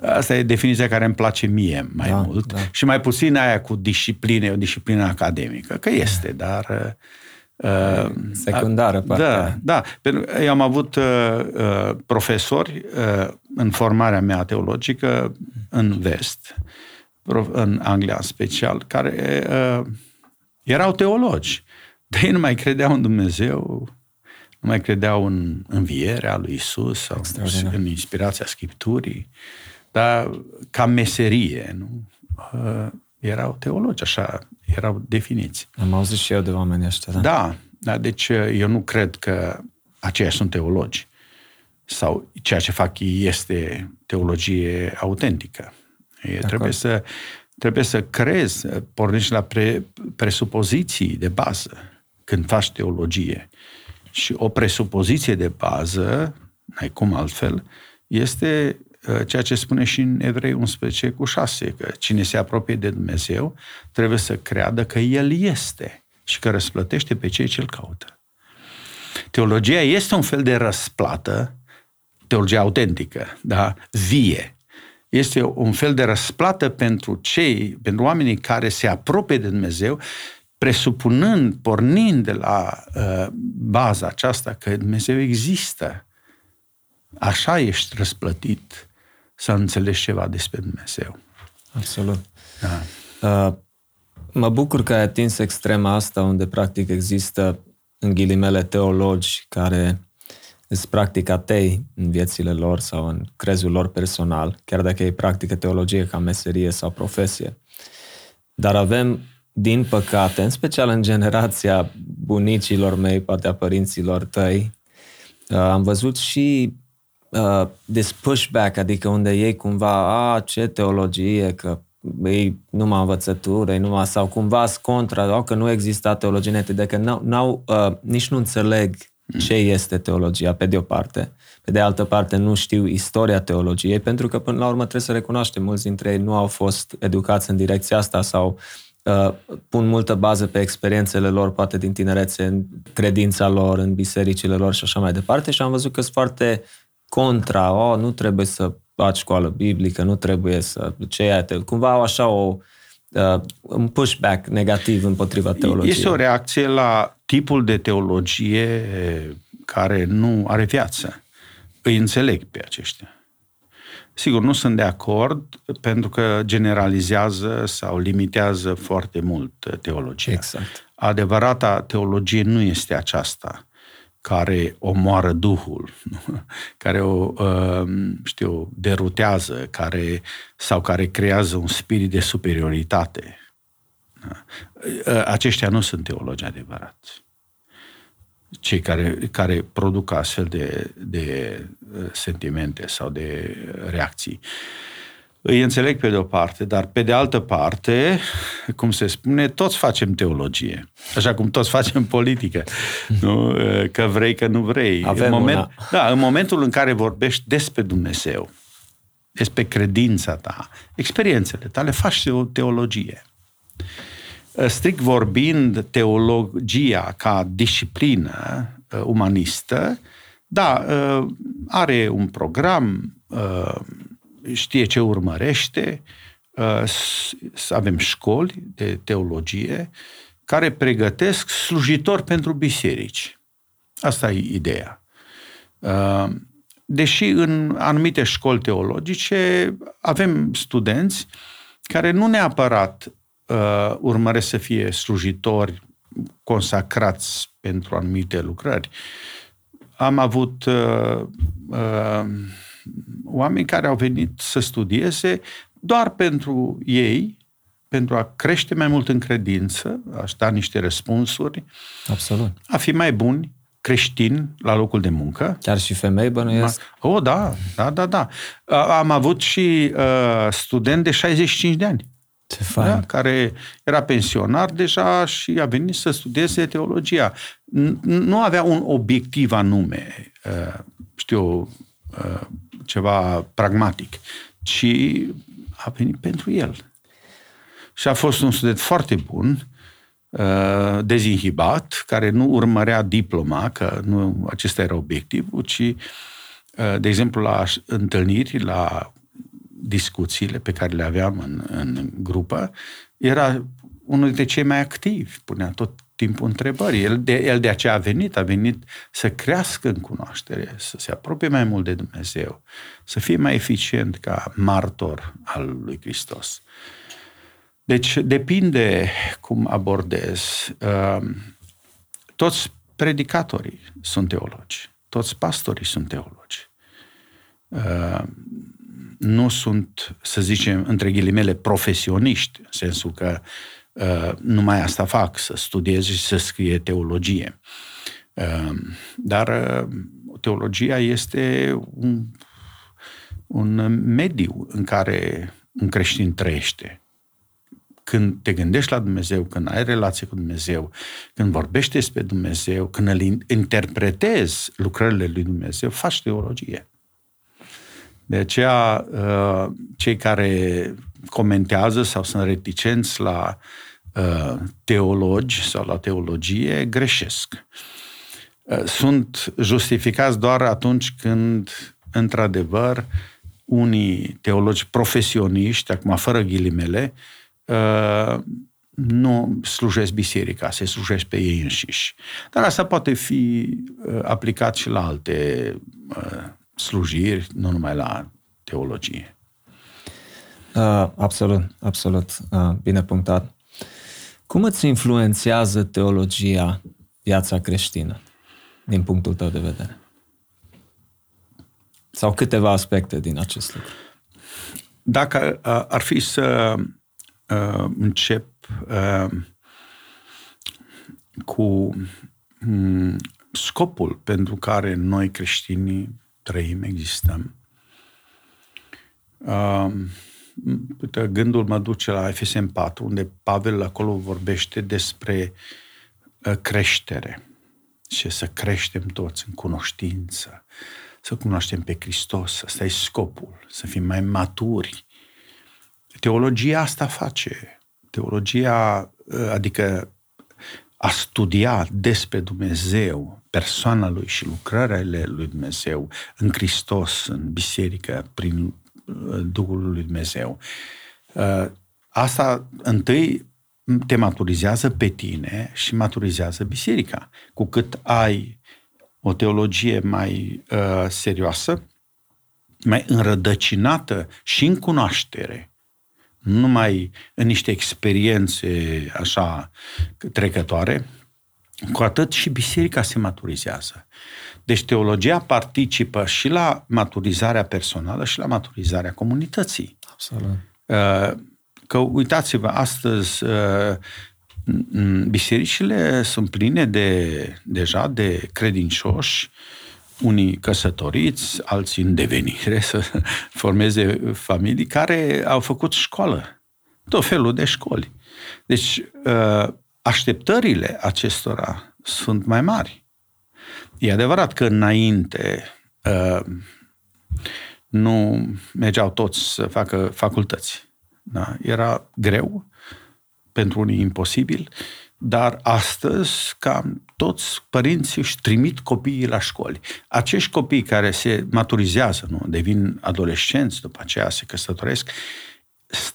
Asta e definiția care îmi place mie mai da, mult da. și mai puțin aia cu discipline, o disciplină academică, că este, dar... Uh, Secundară, partea. Da, da. Pentru că eu am avut uh, uh, profesori uh, în formarea mea teologică în vest, în Anglia în special, care uh, erau teologi. [LAUGHS] Dar ei nu mai credeau în Dumnezeu, nu mai credeau în învierea lui Isus sau în inspirația Scripturii, dar ca meserie, nu? Uh, erau teologi, așa erau definiți. Am auzit și eu de oameni ăștia, da? Da, da deci uh, eu nu cred că aceia sunt teologi sau ceea ce fac ei este teologie autentică. trebuie să trebuie să crezi, pornești la pre, presupoziții de bază când faci teologie. Și o presupoziție de bază, ai cum altfel, este uh, ceea ce spune și în Evrei 11 cu 6, că cine se apropie de Dumnezeu trebuie să creadă că El este și că răsplătește pe cei ce îl caută. Teologia este un fel de răsplată, teologia autentică, da? vie, este un fel de răsplată pentru cei, pentru oamenii care se apropie de Dumnezeu, presupunând, pornind de la uh, baza aceasta că Dumnezeu există. Așa ești răsplătit să înțelegi ceva despre Dumnezeu. Absolut. Da. Uh, mă bucur că ai atins extrema asta unde practic există în ghilimele teologi care sunt practic atei în viețile lor sau în crezul lor personal, chiar dacă ei practică teologie ca meserie sau profesie. Dar avem, din păcate, în special în generația bunicilor mei, poate a părinților tăi, uh, am văzut și uh, this pushback, adică unde ei cumva, a, ce teologie, că ei numai învățătură, ei numai, sau cumva contra, o, că nu există teologie, de că n-au, n-au, uh, nici nu înțeleg ce este teologia, pe de o parte. Pe de altă parte, nu știu istoria teologiei, pentru că, până la urmă, trebuie să recunoaștem, mulți dintre ei nu au fost educați în direcția asta sau uh, pun multă bază pe experiențele lor, poate din tinerețe, în credința lor, în bisericile lor și așa mai departe și am văzut că sunt foarte contra, oh, nu trebuie să faci școală biblică, nu trebuie să... Ce e, cumva au așa o, uh, un pushback negativ împotriva teologiei. Este o reacție la tipul de teologie care nu are viață. Îi înțeleg pe aceștia. Sigur, nu sunt de acord pentru că generalizează sau limitează foarte mult teologia. Exact. Adevărata teologie nu este aceasta care omoară Duhul, [LAUGHS] care o, știu, derutează, care, sau care creează un spirit de superioritate. Aceștia nu sunt teologi adevărați cei care, care produc astfel de, de uh, sentimente sau de reacții. Îi înțeleg pe de o parte, dar pe de altă parte, cum se spune, toți facem teologie. Așa cum toți facem politică. [LAUGHS] Nu? Uh, că vrei, că nu vrei. Avem în, moment, una. da, în momentul în care vorbești despre Dumnezeu, despre credința ta, experiențele tale, faci o teologie. Uh, strict vorbind, teologia ca disciplină uh, umanistă, da, uh, are un program, știe ce urmărește, să avem școli de teologie care pregătesc slujitori pentru biserici. Asta e ideea. Deși în anumite școli teologice avem studenți care nu neapărat uh, urmăresc să fie slujitori consacrați pentru anumite lucrări. Am avut uh, uh, oameni care au venit să studieze doar pentru ei, pentru a crește mai mult în credință, aș da niște răspunsuri, Absolut. a fi mai buni, creștini la locul de muncă. Chiar și femei bănuiesc? Oh, da, da, da, da. Am avut și uh, student de 65 de ani. Ce fain. da? care era pensionar deja și a venit să studieze teologia. Nu avea un obiectiv anume, uh, știu, uh, ceva pragmatic, ci a venit pentru el. Și a fost un student foarte bun, uh, dezinhibat, care nu urmărea diploma, că nu acesta era obiectivul, ci, de exemplu, la întâlniri, la discuțiile pe care le aveam în, în grupă, era unul dintre cei mai activi, punea tot timpul întrebări. El de, el de aceea a venit, a venit să crească în cunoaștere, să se apropie mai mult de Dumnezeu, să fie mai eficient ca martor al lui Hristos. Deci depinde cum abordez. Um, toți predicatorii sunt teologi, toți pastorii sunt teologi. Um, nu sunt, să zicem, între ghilimele, profesioniști, în sensul că uh, numai asta fac, să studieze și să scrie teologie. Uh, dar uh, teologia este un, un mediu în care un creștin trăiește. Când te gândești la Dumnezeu, când ai relație cu Dumnezeu, când vorbești despre Dumnezeu, când îl interpretezi lucrările lui Dumnezeu, faci teologie. De aceea, uh, cei care comentează sau sunt reticenți la uh, teologi sau la teologie greșesc. Uh, sunt justificați doar atunci când, într-adevăr, unii teologi profesioniști, acum fără ghilimele, nu slujesc biserica, se slujesc pe ei înșiși. Dar asta poate fi aplicat și la alte slujiri, nu numai la teologie. Uh, absolut, absolut. Uh, bine punctat. Cum îți influențează teologia viața creștină, din punctul tău de vedere? Sau câteva aspecte din acest lucru? Dacă uh, ar fi să uh, încep uh, cu um, scopul pentru care noi creștinii trăim, existăm. Uh, uite, gândul mă duce la FSM 4, unde Pavel acolo vorbește despre uh, creștere și să creștem toți în cunoștință, să cunoaștem pe Hristos, asta e scopul, să fim mai maturi. Teologia asta face. Teologia, uh, adică a studia despre Dumnezeu, persoana Lui și lucrările Lui Dumnezeu în Hristos, în biserică, prin uh, Duhul Lui Dumnezeu. Uh, asta întâi te maturizează pe tine și maturizează biserica. Cu cât ai o teologie mai uh, serioasă, mai înrădăcinată și în cunoaștere, nu numai în niște experiențe așa trecătoare, cu atât și biserica se maturizează. Deci teologia participă și la maturizarea personală și la maturizarea comunității. Absolut. Uh, că uitați-vă, astăzi uh, bisericile sunt pline de, deja de credincioși, unii căsătoriți, alții în devenire, [LAUGHS] să formeze familii, care au făcut școală, tot felul de școli. Deci, uh, așteptările acestora sunt mai mari. E adevărat că înainte uh, nu mergeau toți să facă facultăți. Da? Era greu, pentru unii imposibil, dar astăzi cam toți părinții își trimit copiii la școli. Acești copii care se maturizează, nu, devin adolescenți, după aceea se căsătoresc,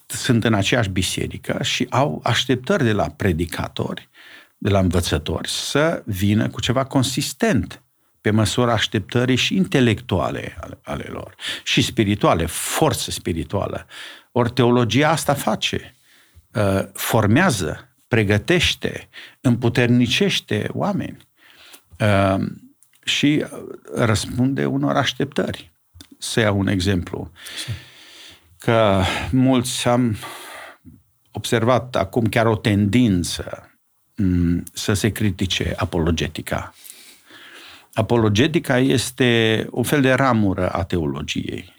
sunt în aceeași biserică și au așteptări de la predicatori, de la învățători, să vină cu ceva consistent pe măsura așteptării și intelectuale ale, ale lor, și spirituale, forță spirituală. Ori teologia asta face, uh, formează, pregătește, împuternicește oameni uh, și răspunde unor așteptări. Să iau un exemplu. Că mulți am observat acum chiar o tendință mm, să se critique apologetica. Apologetica este o fel de ramură a teologiei.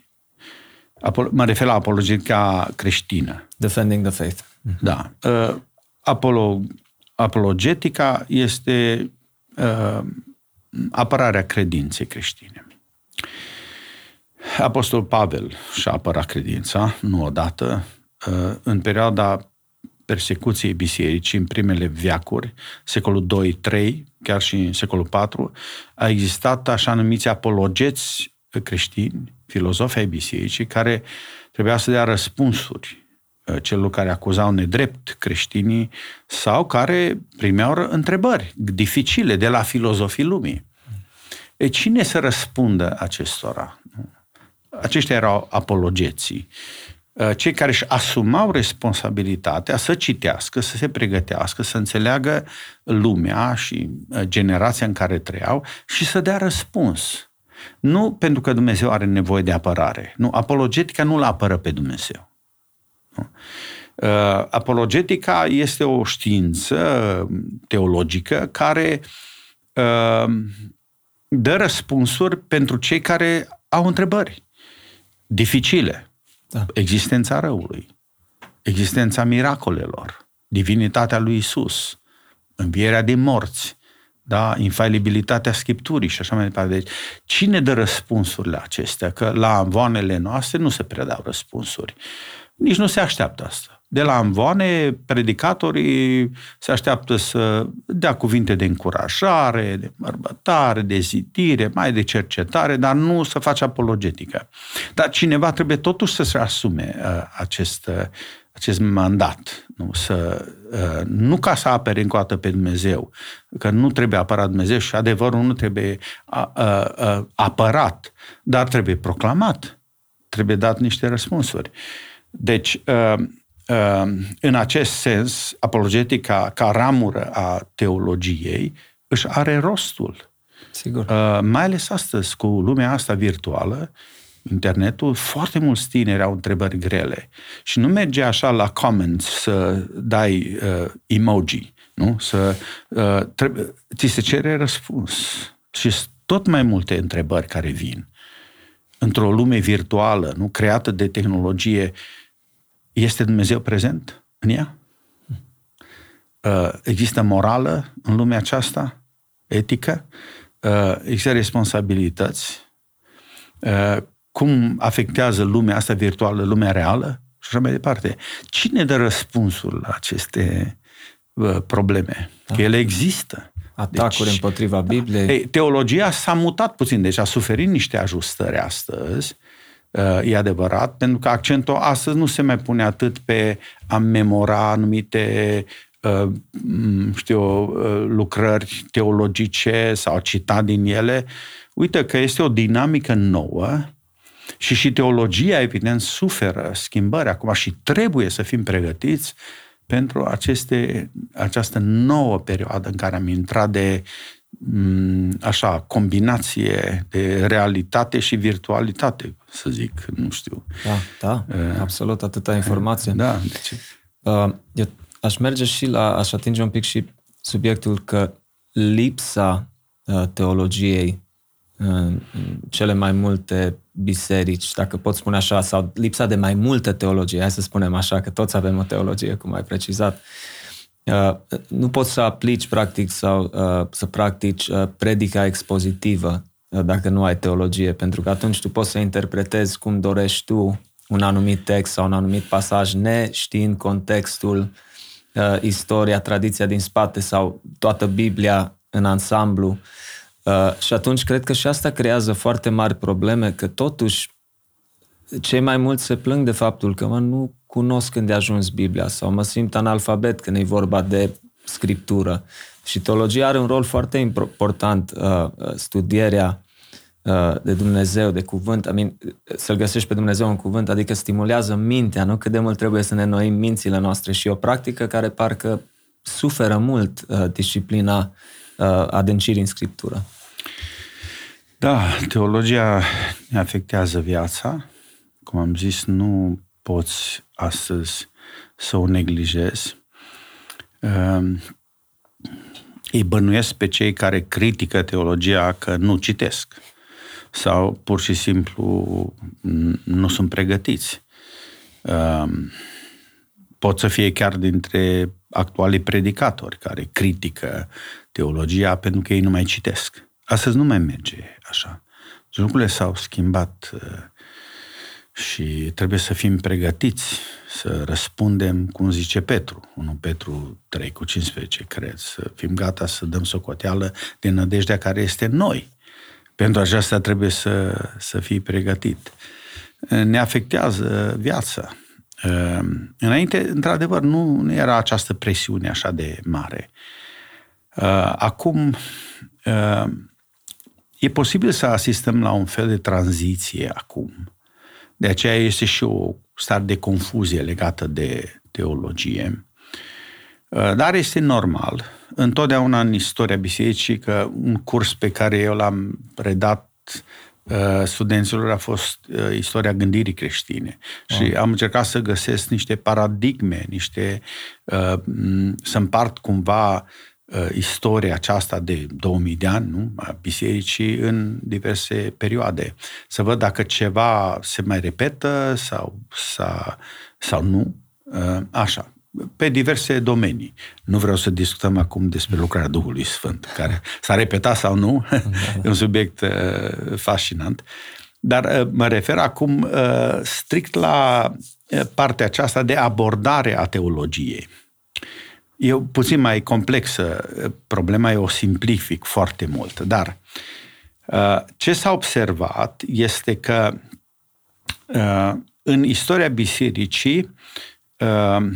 Mă refer la apologetica creștină. Defending the faith. Da. Uh, apolo, apologetica este uh, apărarea credinței creștine. Apostol Pavel și-a apărat credința, nu odată, uh, în perioada persecuției bisericii în primele viacuri, secolul 2-3, chiar și în secolul 4, a existat așa numiți apologeți creștini, filozofi ai bisericii, care trebuia să dea răspunsuri uh, celor care acuzau nedrept creștinii sau care primeau întrebări dificile de la filozofii lumii. E cine să răspundă acestora? Aceștia erau apologeții. Uh, cei care își asumau responsabilitatea să citească, să se pregătească, să înțeleagă lumea și uh, generația în care trăiau și să dea răspuns. Nu pentru că Dumnezeu are nevoie de apărare. Nu, apologetica nu-L apără pe Dumnezeu. Nu? Uh, apologetica este o știință teologică care dă răspunsuri pentru cei care au întrebări dificile da. Existența răului, existența miracolelor, divinitatea lui Isus, învierea din morți, da? infailibilitatea Scripturii și așa mai departe. Deci, cine dă răspunsurile acestea? Că la anvoanele noastre nu se predau răspunsuri. Nici nu se așteaptă asta de la amvoane, predicatorii se așteaptă să dea cuvinte de încurajare, de mărbătare, de zidire, mai de cercetare, dar nu să face apologetică. Dar cineva trebuie totuși să se asume uh, acest, uh, acest mandat. Nu, să, uh, nu ca să apere încă o dată pe Dumnezeu, că nu trebuie apărat Dumnezeu și adevărul nu trebuie a, a, a, apărat, dar trebuie proclamat. Trebuie dat niște răspunsuri. Deci, uh, Ehm, în acest sens, apologetica ca ramură a teologiei își are rostul. Sigur. Ehm, mai ales astăzi, cu lumea asta virtuală, internetul, foarte mulți tineri au întrebări grele. Și nu merge așa la comments să dai uh, emoji, nu? Să, uh, trebuie, ți se cere răspuns. Și tot mai multe întrebări care vin. Într-o lume virtuală, nu creată de tehnologie este Dumnezeu prezent în ea? Uh, există morală în lumea aceasta? Etică? Uh, există responsabilități? Uh, cum afectează lumea asta virtuală, lumea reală? Și așa mai departe. Cine dă răspunsul la aceste probleme? Da. Că ele există. Atacuri deci, împotriva Bibliei. Da. teologia s-a mutat puțin, deci a suferit niște ajustări astăzi, e adevărat, pentru că accentul astăzi nu se mai pune atât pe a memora anumite uh, știu, uh, lucrări teologice sau a cita din ele. Uite că este o dinamică nouă Și și teologia, evident, suferă schimbări acum și trebuie să fim pregătiți pentru aceste, această nouă perioadă în care am intrat de mm, așa, combinație de realitate și virtualitate, să zic, nu știu. Da, da, uh, absolut, atâta informație. Da, deci... Uh, eu aș merge și la, aș atinge un pic și subiectul că lipsa uh, teologiei în cele mai multe biserici, dacă pot spune așa, sau lipsa de mai multă teologie, hai să spunem așa, că toți avem o teologie, cum ai precizat, uh, nu poți să aplici practic sau uh, să practici uh, predica expozitivă dacă nu ai teologie, pentru că atunci tu poți să interpretezi cum dorești tu un anumit text sau un anumit pasaj, neștiind contextul, istoria, tradiția din spate sau toată Biblia în ansamblu. Uh, și atunci cred că și asta creează foarte mari probleme, că totuși cei mai mulți se plâng de faptul că mă, nu cunosc când de ajuns Biblia sau mă simt analfabet când e vorba de scriptură. Și teologia are un rol foarte important, uh, studierea uh, de Dumnezeu, de cuvânt, I mean, să-L găsești pe Dumnezeu în cuvânt, adică stimulează mintea, nu cât de mult trebuie să ne noim mințile noastre și o practică care parcă suferă mult uh, disciplina uh, adâncirii în Scriptură. Da, teologia ne afectează viața. Cum am zis, nu poți astăzi să o neglijezi. Ehm, îi bănuiesc pe cei care critică teologia că nu citesc sau pur și simplu nu sunt pregătiți. Ehm, pot să fie chiar dintre actualii predicatori care critică teologia pentru că ei nu mai citesc. Astăzi nu mai merge așa. Și lucrurile s-au schimbat uh, și trebuie să fim pregătiți să răspundem, cum zice Petru, 1 Petru 3 cu 15, cred, să fim gata să dăm socoteală de nădejdea care este noi. Pentru aceasta trebuie să, să fii pregătit. Ne afectează viața. Uh, înainte, într-adevăr, nu, nu era această presiune așa de mare. Uh, acum, E posibil să asistăm la un fel de tranziție acum. De aceea este și o stare de confuzie legată de teologie. Uh, dar este normal. Întotdeauna în istoria bisericii, că un curs pe care eu l-am predat uh, studenților a fost uh, istoria gândirii creștine. Și ah. am încercat să găsesc niște paradigme, niște să împart cumva uh, istoria aceasta de 2000 de ani, nu? a bisericii în diverse perioade. Să văd dacă ceva se mai repetă sau, sau, sau nu. Uh, așa pe diverse domenii. Nu vreau să discutăm acum despre lucrarea Duhului Sfânt, care s-a repetat sau nu, [LAUGHS] e un subiect uh, fascinant. Dar uh, mă refer acum uh, strict la uh, partea aceasta de abordare a teologiei. E puțin mai complexă. Problema eu o simplific foarte mult. Dar uh, ce s-a observat este că uh, în istoria bisericii uh,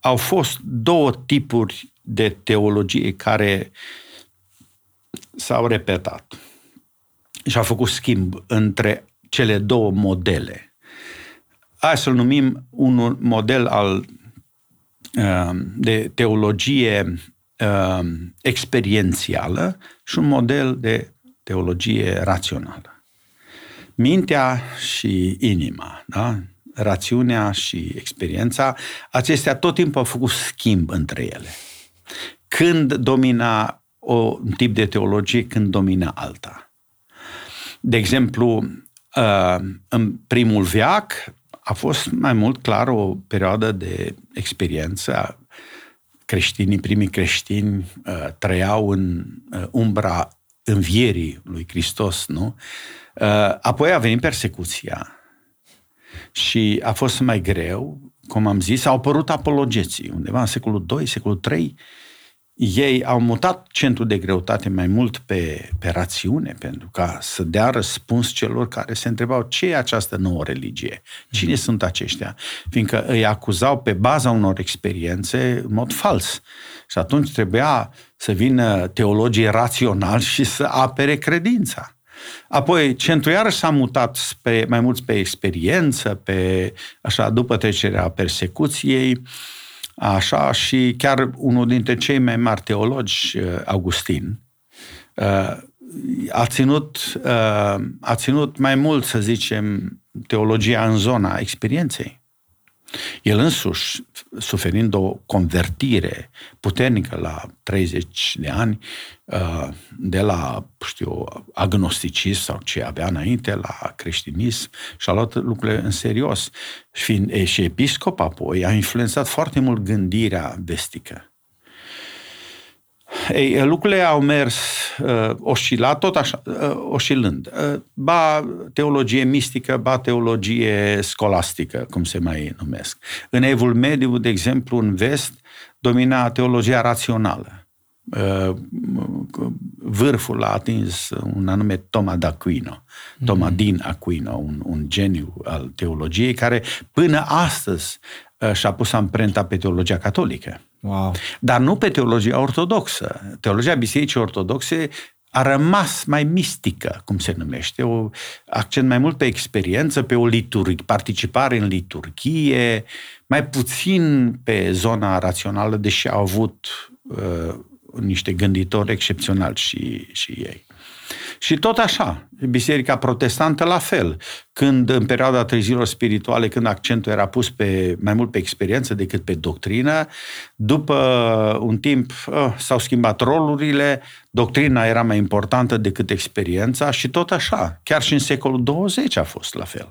au fost două tipuri de teologie care s-au repetat și au făcut schimb între cele două modele. Hai să-l numim un model al Um, de teologie um, experiențială și un model de teologie rațională. Mintea și inima, da? rațiunea și experiența, acestea tot timpul au făcut schimb între ele. Când domina o, un tip de teologie, când domina alta. De exemplu, uh, în primul veac, a fost mai mult clar o perioadă de experiență. Creștinii, primii creștini, uh, trăiau în uh, umbra învierii lui Hristos, nu? Uh, apoi a venit persecuția și a fost mai greu, cum am zis, au apărut apologeții undeva în secolul II, secolul III, ei au mutat centrul de greutate mai mult pe, pe rațiune, pentru ca să dea răspuns celor care se întrebau ce e această nouă religie, cine mm. sunt aceștia, fiindcă îi acuzau pe baza unor experiențe în mod fals. Și atunci trebuia să vină teologii rațional și să apere credința. Apoi, centrul iarăși s-a mutat pe, mai mult pe experiență, pe, așa, după trecerea persecuției, așa, și chiar unul dintre cei mai mari teologi, uh, Augustin, uh, a ținut, uh, a ținut mai mult, să zicem, teologia în zona experienței. El însuși, suferind o convertire puternică la 30 de ani, uh, de la, știu, agnosticism sau ce avea înainte, la creștinism, și a luat lucrurile în serios. Fiind și episcop apoi, a influențat foarte mult gândirea vestică. Ei, lucrurile au mers uh, oscilat, tot așa, uh, oscilând. Uh, ba teologie mistică, ba teologie scolastică, cum se mai numesc. În Evul Mediu, de exemplu, în vest, domina teologia rațională. Uh, vârful a atins un anume Toma d'Aquino, Toma mm-hmm. din Aquino, un, un geniu al teologiei, care până astăzi uh, și-a pus amprenta pe teologia catolică. Wow. Dar nu pe teologia ortodoxă. Teologia Bisericii Ortodoxe a rămas mai mistică, cum se numește, o accent mai mult pe experiență, pe o liturgie, participare în liturghie, mai puțin pe zona rațională, deși au avut uh, niște gânditori excepționali și, și ei. Și tot așa, Biserica Protestantă la fel. Când în perioada trezilor spirituale, când accentul era pus pe, mai mult pe experiență decât pe doctrină, după un timp oh, s-au schimbat rolurile, doctrina era mai importantă decât experiența și tot așa. Chiar și în secolul 20 a fost la fel.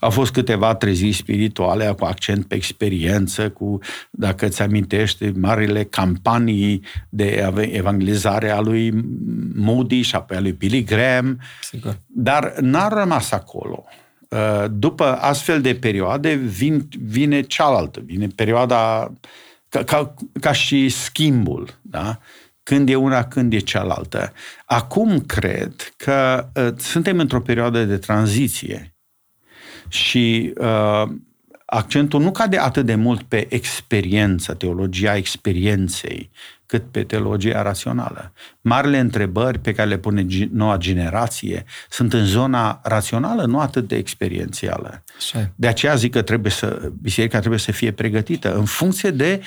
Au fost câteva treziri spirituale cu accent pe experiență, cu, dacă îți amintești, marile campanii de evangelizare a lui Moody și apoi a lui Billy Graham. Sigur. Dar n-a rămas acolo. Uh, după astfel de perioade vin, vine cealaltă, vine perioada ca, ca, ca și schimbul, da? când e una, când e cealaltă. Acum cred că uh, suntem într-o perioadă de tranziție și uh, accentul nu cade atât de mult pe experiență, teologia experienței, cât pe teologia rațională. Marile întrebări pe care le pune noua generație sunt în zona rațională, nu atât de experiențială. Așa. De aceea zic că trebuie să, biserica trebuie să fie pregătită în funcție de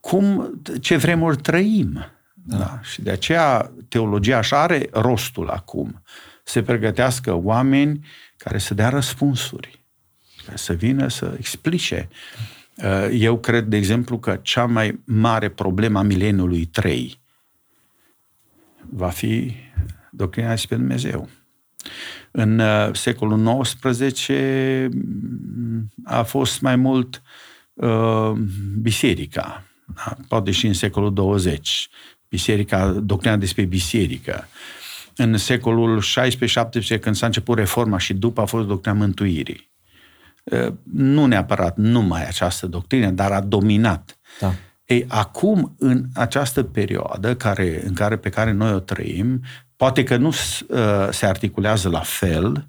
cum, ce vremuri trăim. Da. Da. Și de aceea teologia așa are rostul acum. Se pregătească oameni care să dea răspunsuri, care să vină să explice. Uh, eu cred, de exemplu, că cea mai mare problemă a mileniului 3 va fi doctrina despre Dumnezeu. În uh, secolul XIX mm, a fost mai mult uh, biserica, da? poate și în secolul 20, biserica, doctrina despre biserică. Uh, în secolul 16-17, când s-a început reforma și după a fost doctrina mântuirii. Nu neapărat numai această doctrină, dar a dominat. Da. Ei, acum, în această perioadă care, în care, pe care noi o trăim, poate că nu uh, se articulează la fel,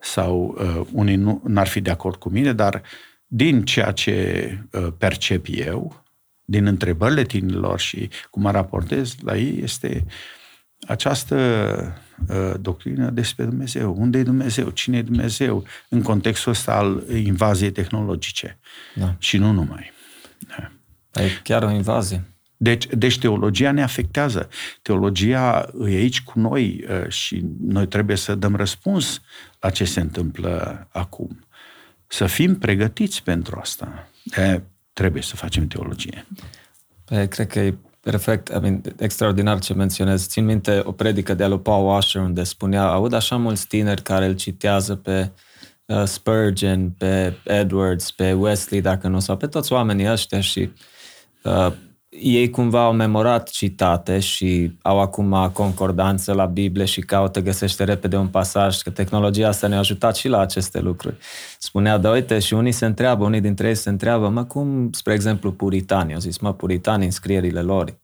sau uh, unii nu n-ar fi de acord cu mine, dar din ceea ce uh, percep eu, din întrebările tinerilor și cum mă raportez la ei, este uh, această uh, doctrină despre Dumnezeu. Unde e Dumnezeu? Cine e Dumnezeu? În contextul ăsta al invaziei tehnologice. Da. Și nu numai. Da. E chiar o invazie. Deci, deci teologia ne afectează. Teologia e aici cu noi uh, și noi trebuie să dăm răspuns la ce se întâmplă acum. Să fim pregătiți pentru asta. De trebuie să facem teologie. Păi, cred că e Perfect, I mean, extraordinar ce menționez. Țin minte o predică de-a lui Paul Washer unde spunea, aud așa mulți tineri care îl citează pe uh, Spurgeon, pe Edwards, pe Wesley, dacă nu, sau pe toți oamenii ăștia și uh, ei cumva au memorat citate și au acum concordanță la Biblie și caută, găsește repede un pasaj, că tehnologia asta ne-a ajutat și la aceste lucruri. Spunea, da, uite, și unii se întreabă, unii dintre ei se întreabă, mă, cum, spre exemplu, puritanii, au zis, mă, puritanii în scrierile lor,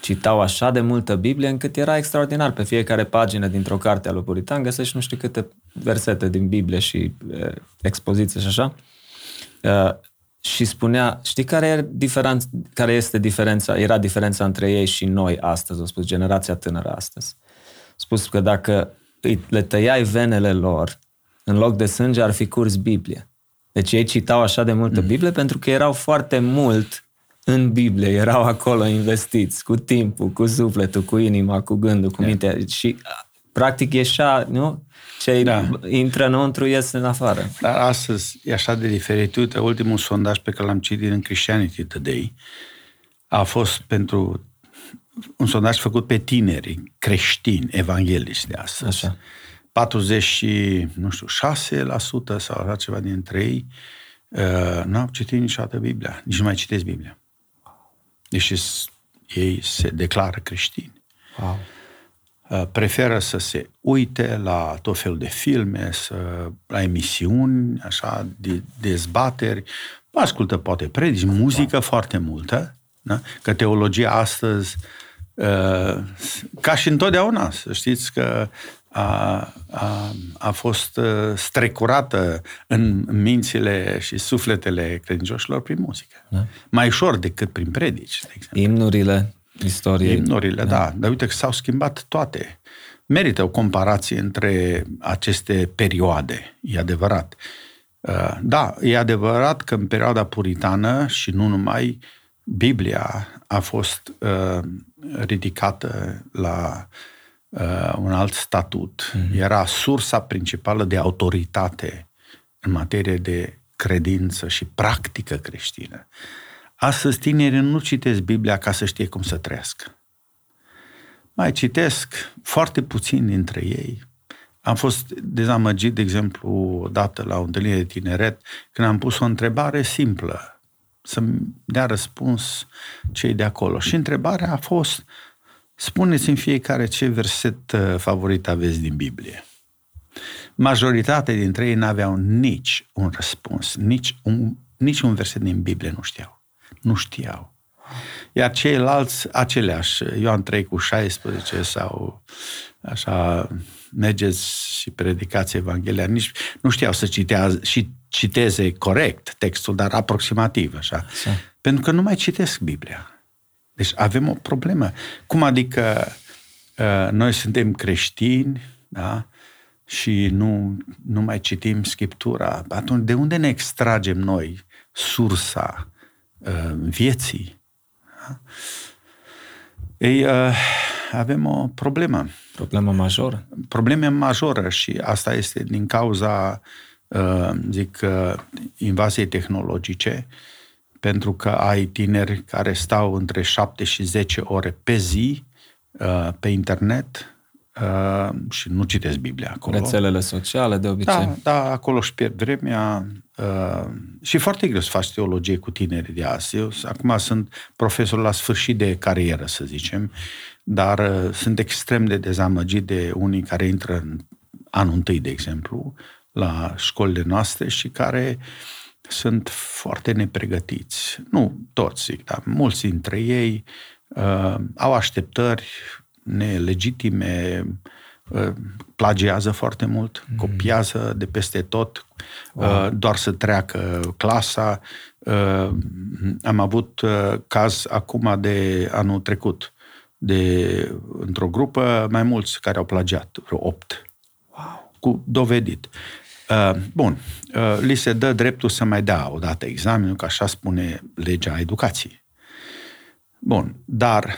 citau așa de multă Biblie încât era extraordinar. Pe fiecare pagină dintr-o carte a lui Puritan găsești nu știu câte versete din Biblie și uh, expoziții și așa. Uh, și spunea, știi care, e diferenț, care este diferența, era diferența între ei și noi astăzi, o spus, generația tânără astăzi. spus că dacă le tăiai venele lor, în loc de sânge ar fi curs Biblie. Deci ei citau așa de multă mm. Biblie pentru că erau foarte mult în Biblie, erau acolo investiți, cu timpul, cu sufletul, cu inima, cu gândul, cu mintea. Și practic ieșea, nu? Ce da. intră înăuntru iese în afară. Dar astăzi e așa de diferit. Uite, ultimul sondaj pe care l-am citit în Christianity Today a fost pentru un sondaj făcut pe tineri creștini, evangelici de astăzi. Așa. 40 nu știu, 6% sau așa ceva dintre ei uh, nu au citit niciodată Biblia, nici nu mai citesc Biblia. Deși ei se declară creștini. Wow. Uh, preferă să se uite la tot felul de filme, să, la emisiuni, așa, de dezbateri, ascultă poate predici, muzică foarte multă, da? că teologia astăzi, uh, ca și întotdeauna, să știți că a, a, a fost uh, strecurată în mințile și sufletele credincioșilor prin muzică. Da. Mai ușor decât prin predici, de exemplu. Imnurile istoriei. Imnurile, da. da. Dar uite că s-au schimbat toate. Merită o comparație între aceste perioade, e adevărat. Uh, da, e adevărat că în perioada puritană și nu numai, Biblia a fost uh, ridicată la uh, un alt statut. Mm-hmm. Era sursa principală de autoritate în materie de credință și practică creștină. Astăzi tinerii nu citesc Biblia ca să știe cum să trăiască. Mai citesc foarte puțin dintre ei. Am fost dezamăgit, de exemplu, odată la o întâlnire de tineret, când am pus o întrebare simplă, să-mi dea răspuns cei de acolo. Și întrebarea a fost, spuneți în fiecare ce verset uh, favorit aveți din Biblie. Majoritatea dintre ei n-aveau nici un răspuns, nici un, nici un verset din Biblie nu știau nu știau. Iar ceilalți, aceleași, Ioan 3 cu 16 sau așa, mergeți și predicați Evanghelia, nici nu știau să citează și citeze corect textul, dar aproximativ, așa. așa. Pentru că nu mai citesc Biblia. Deci avem o problemă. Cum adică uh, noi suntem creștini, da? și nu, nu mai citim Scriptura, atunci de unde ne extragem noi sursa Uh, vieții. Ei, uh, avem o problemă. Problemă majoră. Problemă majoră și asta este din cauza, uh, zic, invaziei tehnologice, pentru că ai tineri care stau între 7 și 10 ore pe zi pe internet, uh, și nu citesc Biblia acolo. Rețelele sociale, de obicei. Da, da acolo își pierd vremea uh, și e foarte greu să faci teologie cu tineri de azi. Eu acum sunt profesor la sfârșit de carieră, să zicem, dar uh, sunt extrem de dezamăgit de unii care intră în anul întâi, de exemplu, la școlile noastre și care sunt foarte nepregătiți. Nu toți, zic, dar mulți dintre ei uh, au așteptări nelegitime, uh, plagiază foarte mult, mm. copiază de peste tot, wow. Uh, doar să treacă clasa. Uh, am avut caz acum de anul trecut, de într-o grupă mai mulți care au plagiat, vreo opt. Wow. Cu dovedit. Bun, li se dă dreptul să mai dea o dată examenul, că așa spune legea educației. Bun, dar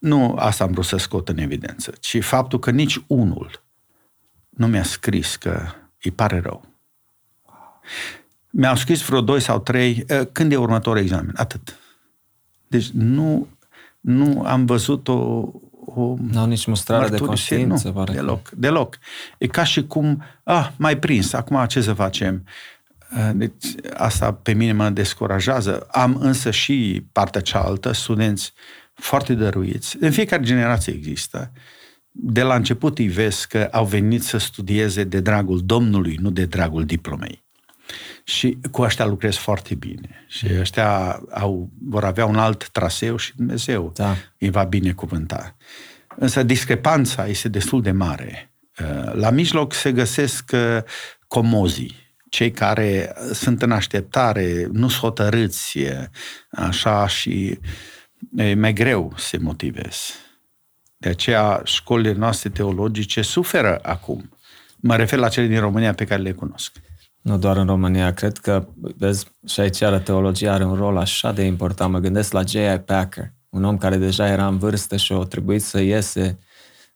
nu asta am vrut să scot în evidență, ci faptul că nici unul nu mi-a scris că îi pare rău. Mi-au scris vreo doi sau trei, când e următorul examen? Atât. Deci nu, nu am văzut o, o N-au nici mustrare de conștiință, nu, pare. Deloc, deloc. E ca și cum, ah, mai prins, acum ce să facem? Deci asta pe mine mă descurajează. Am însă și partea cealaltă, studenți foarte dăruiți. În fiecare generație există. De la început îi vezi că au venit să studieze de dragul Domnului, nu de dragul diplomei. Și cu ăștia lucrez foarte bine. Și mm. ăștia au, vor avea un alt traseu și Dumnezeu da. îi va binecuvânta. Însă discrepanța este destul de mare. Uh, la mijloc se găsesc uh, comozii, cei care sunt în așteptare, nu sunt hotărâți, așa, și uh, e mai greu să motivezi. De aceea școlile noastre teologice suferă acum. Mă refer la cele din România pe care le cunosc. Nu doar în România, cred că, vezi, și aici teologia are un rol așa de important. Mă gândesc la J.I. Packer, un om care deja era în vârstă și a trebuit să iese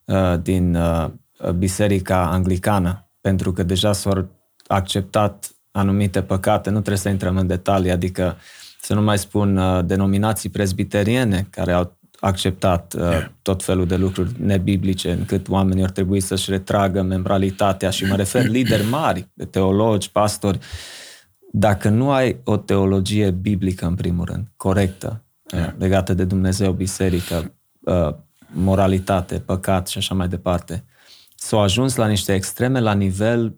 uh, din uh, biserica anglicană, pentru că deja s-au acceptat anumite păcate, nu trebuie să intrăm în detalii, adică să nu mai spun uh, denominații presbiteriene care au acceptat uh, yeah. tot felul de lucruri nebiblice, încât oamenii ar trebui să-și retragă membralitatea și mă refer lideri mari, de teologi, pastori. Dacă nu ai o teologie biblică, în primul rând, corectă, yeah. uh, legată de Dumnezeu, biserică, uh, moralitate, păcat și așa mai departe, s-au ajuns la niște extreme la nivel, uh,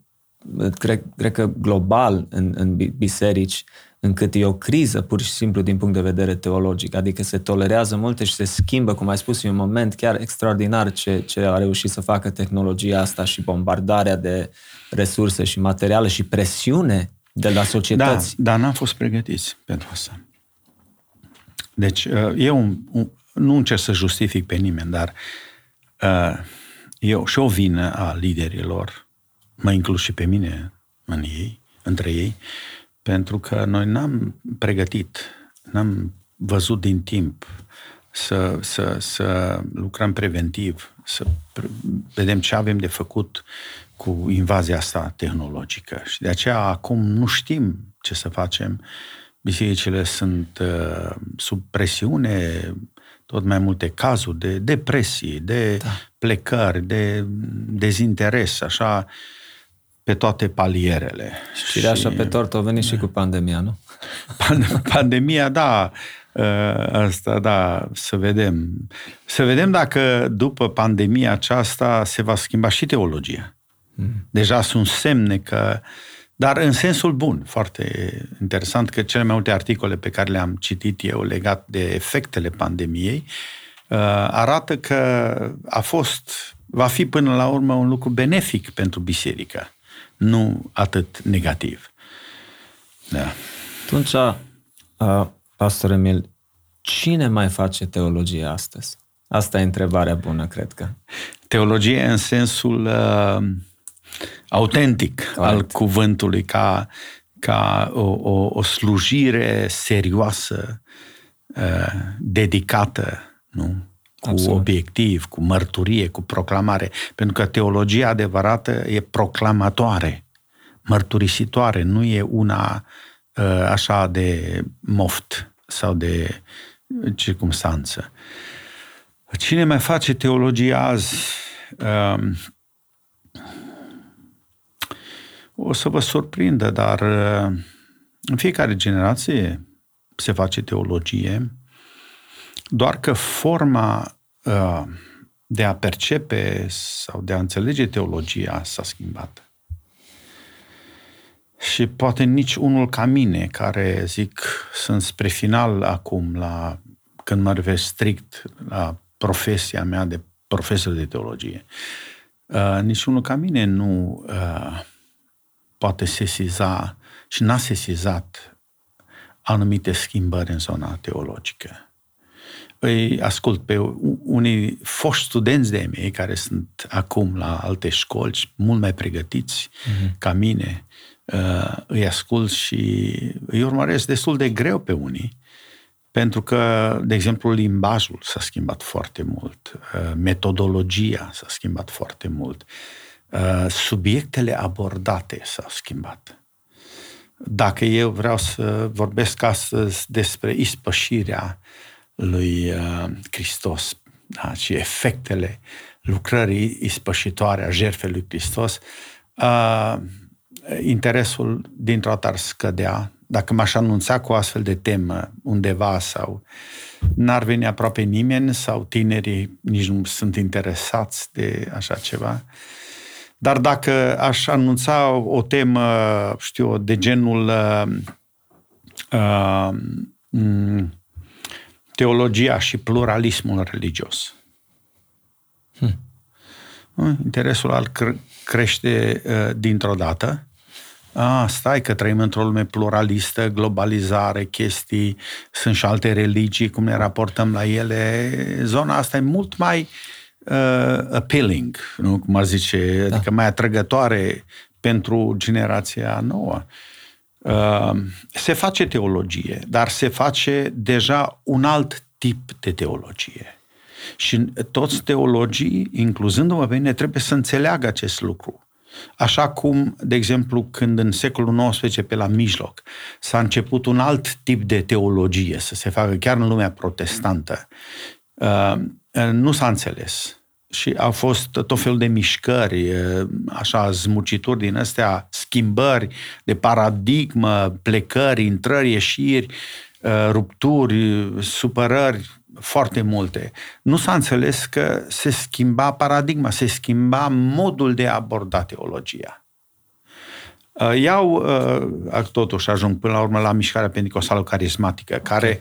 cred, cred că global în, în biserici, încât e o criză pur și simplu din punct de vedere teologic, adică se tolerează multe și se schimbă, cum ai spus, e un moment chiar extraordinar ce, ce a reușit să facă tehnologia asta și bombardarea de resurse și materiale și presiune de la societăți. Da, dar n-am fost pregătiți pentru asta. Deci, uh, eu un, un, nu încerc să justific pe nimeni, dar uh, eu și o vină a liderilor, mă inclus și pe mine în ei, între ei, pentru că noi n-am pregătit, n-am văzut din timp să, să, să lucrăm preventiv, să vedem ce avem de făcut cu invazia asta tehnologică. Și de aceea acum nu știm ce să facem. Bisericile sunt uh, sub presiune, tot mai multe cazuri de depresii, de da. plecări, de dezinteres, așa pe toate palierele. Și așa pe tort a venit și cu pandemia, nu? [LAUGHS] Pandemia, da, ă, asta, da, să vedem. Să vedem dacă după pandemia aceasta se va schimba și teologia. Mm. Deja sunt semne că dar în sensul bun, foarte interesant că cele mai multe articole pe care le-am citit eu legat de efectele pandemiei ă, arată că a fost, va fi până la urmă un lucru benefic pentru biserică nu atât negativ. Da. Atunci, Pastor Emil, cine mai face teologie astăzi? Asta e întrebarea bună, cred că. Teologie în sensul uh, autentic Correct. al cuvântului, ca, ca o, o, o slujire serioasă, uh, dedicată, nu? Cu Absolut. obiectiv, cu mărturie, cu proclamare. Pentru că teologia adevărată e proclamatoare, mărturisitoare, nu e una uh, așa de moft sau de circumstanță. Cine mai face teologie azi? Um, o să vă surprindă, dar uh, în fiecare generație se face teologie, doar că forma Uh, de a percepe sau de a înțelege teologia s-a schimbat. Și poate nici unul ca mine, care zic, sunt spre final acum, la, când mă refer strict la profesia mea de profesor de teologie, uh, nici unul ca mine nu uh, poate sesiza și n-a sesizat anumite schimbări în zona teologică îi ascult pe unii foști studenți de mei care sunt acum la alte școli mult mai pregătiți uh-huh. ca mine, uh, îi ascult și îi urmăresc destul de greu pe unii, pentru că, de exemplu, limbajul s-a schimbat foarte mult, uh, metodologia s-a schimbat foarte mult, uh, subiectele abordate s-au schimbat. Dacă eu vreau să vorbesc astăzi despre ispășirea lui uh, Hristos da? și efectele lucrării ispășitoare a jertfei lui Hristos, uh, interesul dintr-o dată ar scădea. Dacă m-aș anunța cu o astfel de temă undeva sau n-ar veni aproape nimeni sau tinerii nici nu sunt interesați de așa ceva. Dar dacă aș anunța o temă, știu, de genul uh, uh, teologia și pluralismul religios. Hmm. Interesul al cre- crește uh, dintr-o dată. A, stai că trăim într-o lume pluralistă, globalizare, chestii, sunt și alte religii, cum ne raportăm la ele. Zona asta e mult mai uh, appealing, nu? cum ar zice, da. adică mai atrăgătoare pentru generația nouă. Uh, se face teologie, dar se face deja un alt tip de teologie. Și toți teologii, incluzându-mă pe mine, trebuie să înțeleagă acest lucru. Așa cum, de exemplu, când în secolul XIX, pe la mijloc, s-a început un alt tip de teologie să se facă chiar în lumea protestantă, uh, nu s-a înțeles. Și au fost tot felul de mișcări, uh, așa, zmucituri din astea, schimbări de paradigmă, plecări, intrări, ieșiri, uh, rupturi, supărări, foarte multe. Nu s-a înțeles că se schimba paradigma, se schimba modul de a aborda teologia. Uh, iau, uh, totuși ajung până la urmă la mișcarea pentecostală carismatică, care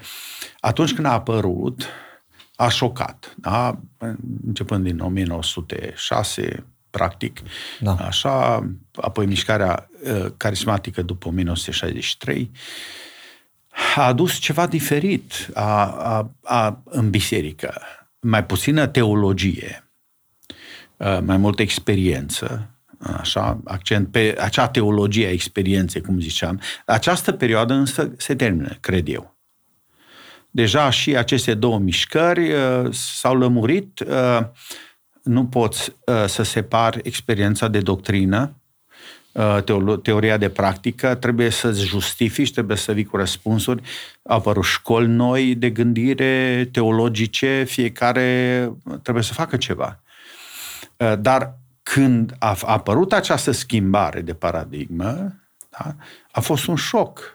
atunci când a apărut, a șocat. Da? Începând din 1906, practic, da. așa, apoi mișcarea uh, carismatică după 1963, a adus ceva diferit a, a, a, în biserică. Mai puțină teologie, mai multă experiență, așa, accent pe acea teologie a experienței, cum ziceam. Această perioadă însă se termină, cred eu. Deja și aceste două mișcări uh, s-au lămurit, uh, nu poți uh, să separi experiența de doctrină Uh, teoria de practică, trebuie să-ți justifici, trebuie să vii cu răspunsuri. Au apărut școli noi de gândire teologice, fiecare trebuie să facă ceva. Uh, dar când a apărut această schimbare de paradigmă, da, a fost un șoc.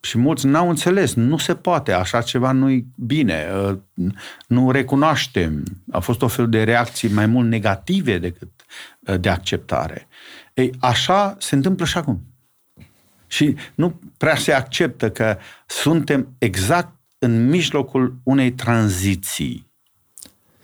Și mulți n-au înțeles, nu se poate, așa ceva nu-i bine, uh, nu recunoaștem. A fost o fel de reacții mai mult negative decât de acceptare. Ei, așa se întâmplă și acum. Și nu prea se acceptă că suntem exact în mijlocul unei tranziții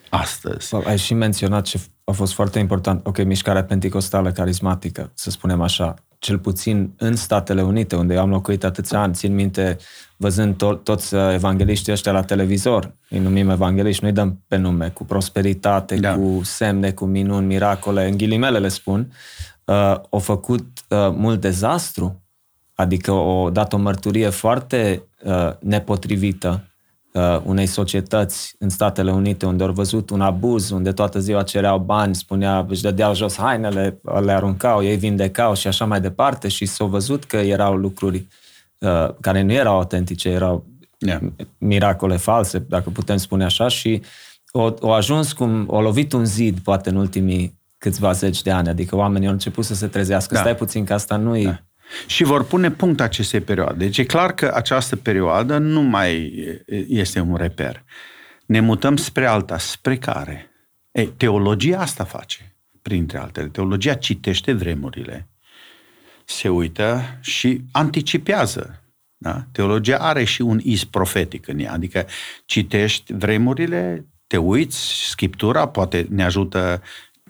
astăzi. Ai și menționat ce a fost foarte important, ok, mișcarea pentecostală carismatică, să spunem așa, cel puțin în Statele Unite, unde eu am locuit atâția ani, țin minte, văzând to- toți uh, evangeliștii ăștia la televizor, îi numim evangeliști, nu-i dăm pe nume, cu prosperitate, da. cu semne, cu minuni, miracole, în ghilimele le spun, uh, au făcut uh, mult dezastru, adică au dat o mărturie foarte uh, nepotrivită uh, unei societăți în Statele Unite unde au văzut un abuz, unde toată ziua cereau bani, spunea, își dădeau jos hainele, le aruncau, ei vindecau și așa mai departe și s-au văzut că erau lucruri uh, care nu erau autentice, erau yeah. miracole false, dacă putem spune așa, și au, au ajuns cum, au lovit un zid, poate în ultimii câțiva zeci de ani, adică oamenii au început să se trezească. Da. Stai puțin că asta nu e... Da. Și vor pune punct acestei perioade. Deci e clar că această perioadă nu mai este un reper. Ne mutăm spre alta. Spre care? Ei, teologia asta face, printre altele. Teologia citește vremurile, se uită și anticipează. Da? Teologia are și un iz profetic în ea, adică citești vremurile, te uiți, Scriptura poate ne ajută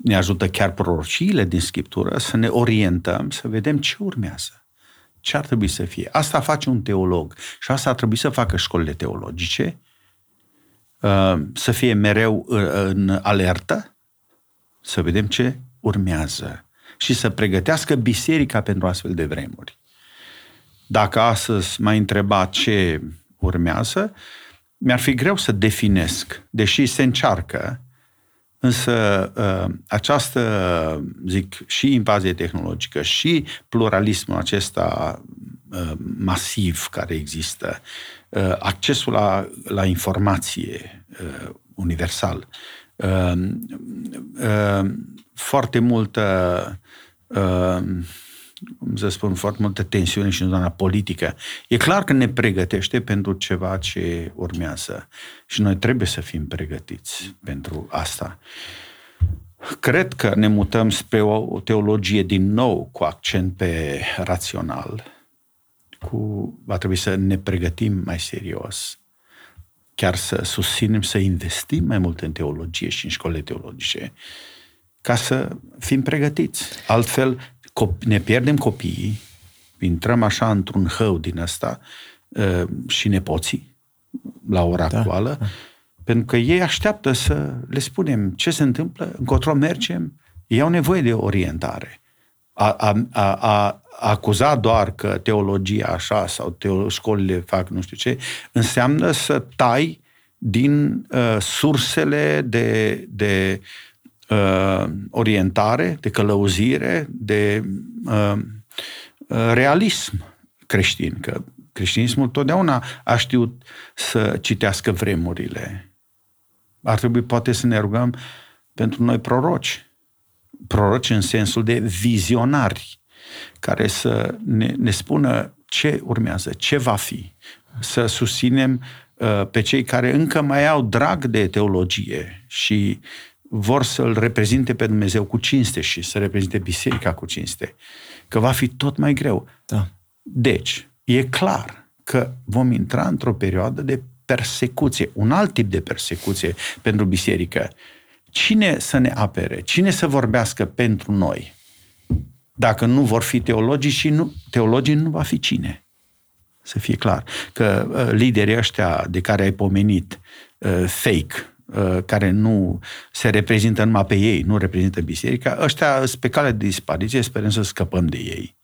ne ajută chiar prorociile din Scriptură să ne orientăm, să vedem ce urmează. Ce ar trebui să fie? Asta face un teolog și asta ar trebui să facă școlile teologice, uh, să fie mereu uh, în alertă, să vedem ce urmează și să pregătească biserica pentru astfel de vremuri. Dacă astăzi m-ai întrebat ce urmează, mi-ar fi greu să definesc, deși se încearcă, Însă uh, această, zic, și invazie tehnologică și pluralismul acesta uh, masiv care există, uh, accesul la, la informație universal, foarte multă cum să spun, foarte multă tensiune și în zona politică. E clar că ne pregătește pentru ceva ce urmează și noi trebuie să fim pregătiți pentru asta. Cred că ne mutăm spre o teologie din nou cu accent pe rațional. Cu, va trebui să ne pregătim mai serios, chiar să susținem, să investim mai mult în teologie și în școlile teologice, ca să fim pregătiți. Altfel, ne pierdem copiii, intrăm așa într-un hău din ăsta uh, și nepoții la ora da. actuală Pentru că ei așteaptă să le spunem ce se întâmplă, încotro mergem, ei au nevoie de orientare. A, a, a, a acuza doar că teologia așa sau teolo- școlile fac nu știu ce, înseamnă să tai din uh, sursele de, de uh, orientare, de călăuzire, de uh, uh, realism creștin. Că creștinismul totdeauna a știut să citească vremurile. Ar trebui poate să ne rugăm pentru noi proroci. Proroci în sensul de vizionari care să ne, ne spună ce urmează, ce va fi. Să susținem uh, pe cei care încă mai au drag de teologie și vor să-L reprezinte pe Dumnezeu cu cinste și să reprezinte biserica cu cinste. Că va fi tot mai greu. Da. Deci, e clar că vom intra într-o perioadă de persecuție, un alt tip de persecuție pentru biserică. Cine să ne apere? Cine să vorbească pentru noi? Dacă nu vor fi teologii și nu, teologii nu va fi cine. Să fie clar. Că uh, liderii ăștia de care ai pomenit, uh, fake, uh, care nu se reprezintă numai pe ei, nu reprezintă biserica, ăștia sunt pe cale de dispariție, sperăm să scăpăm de ei.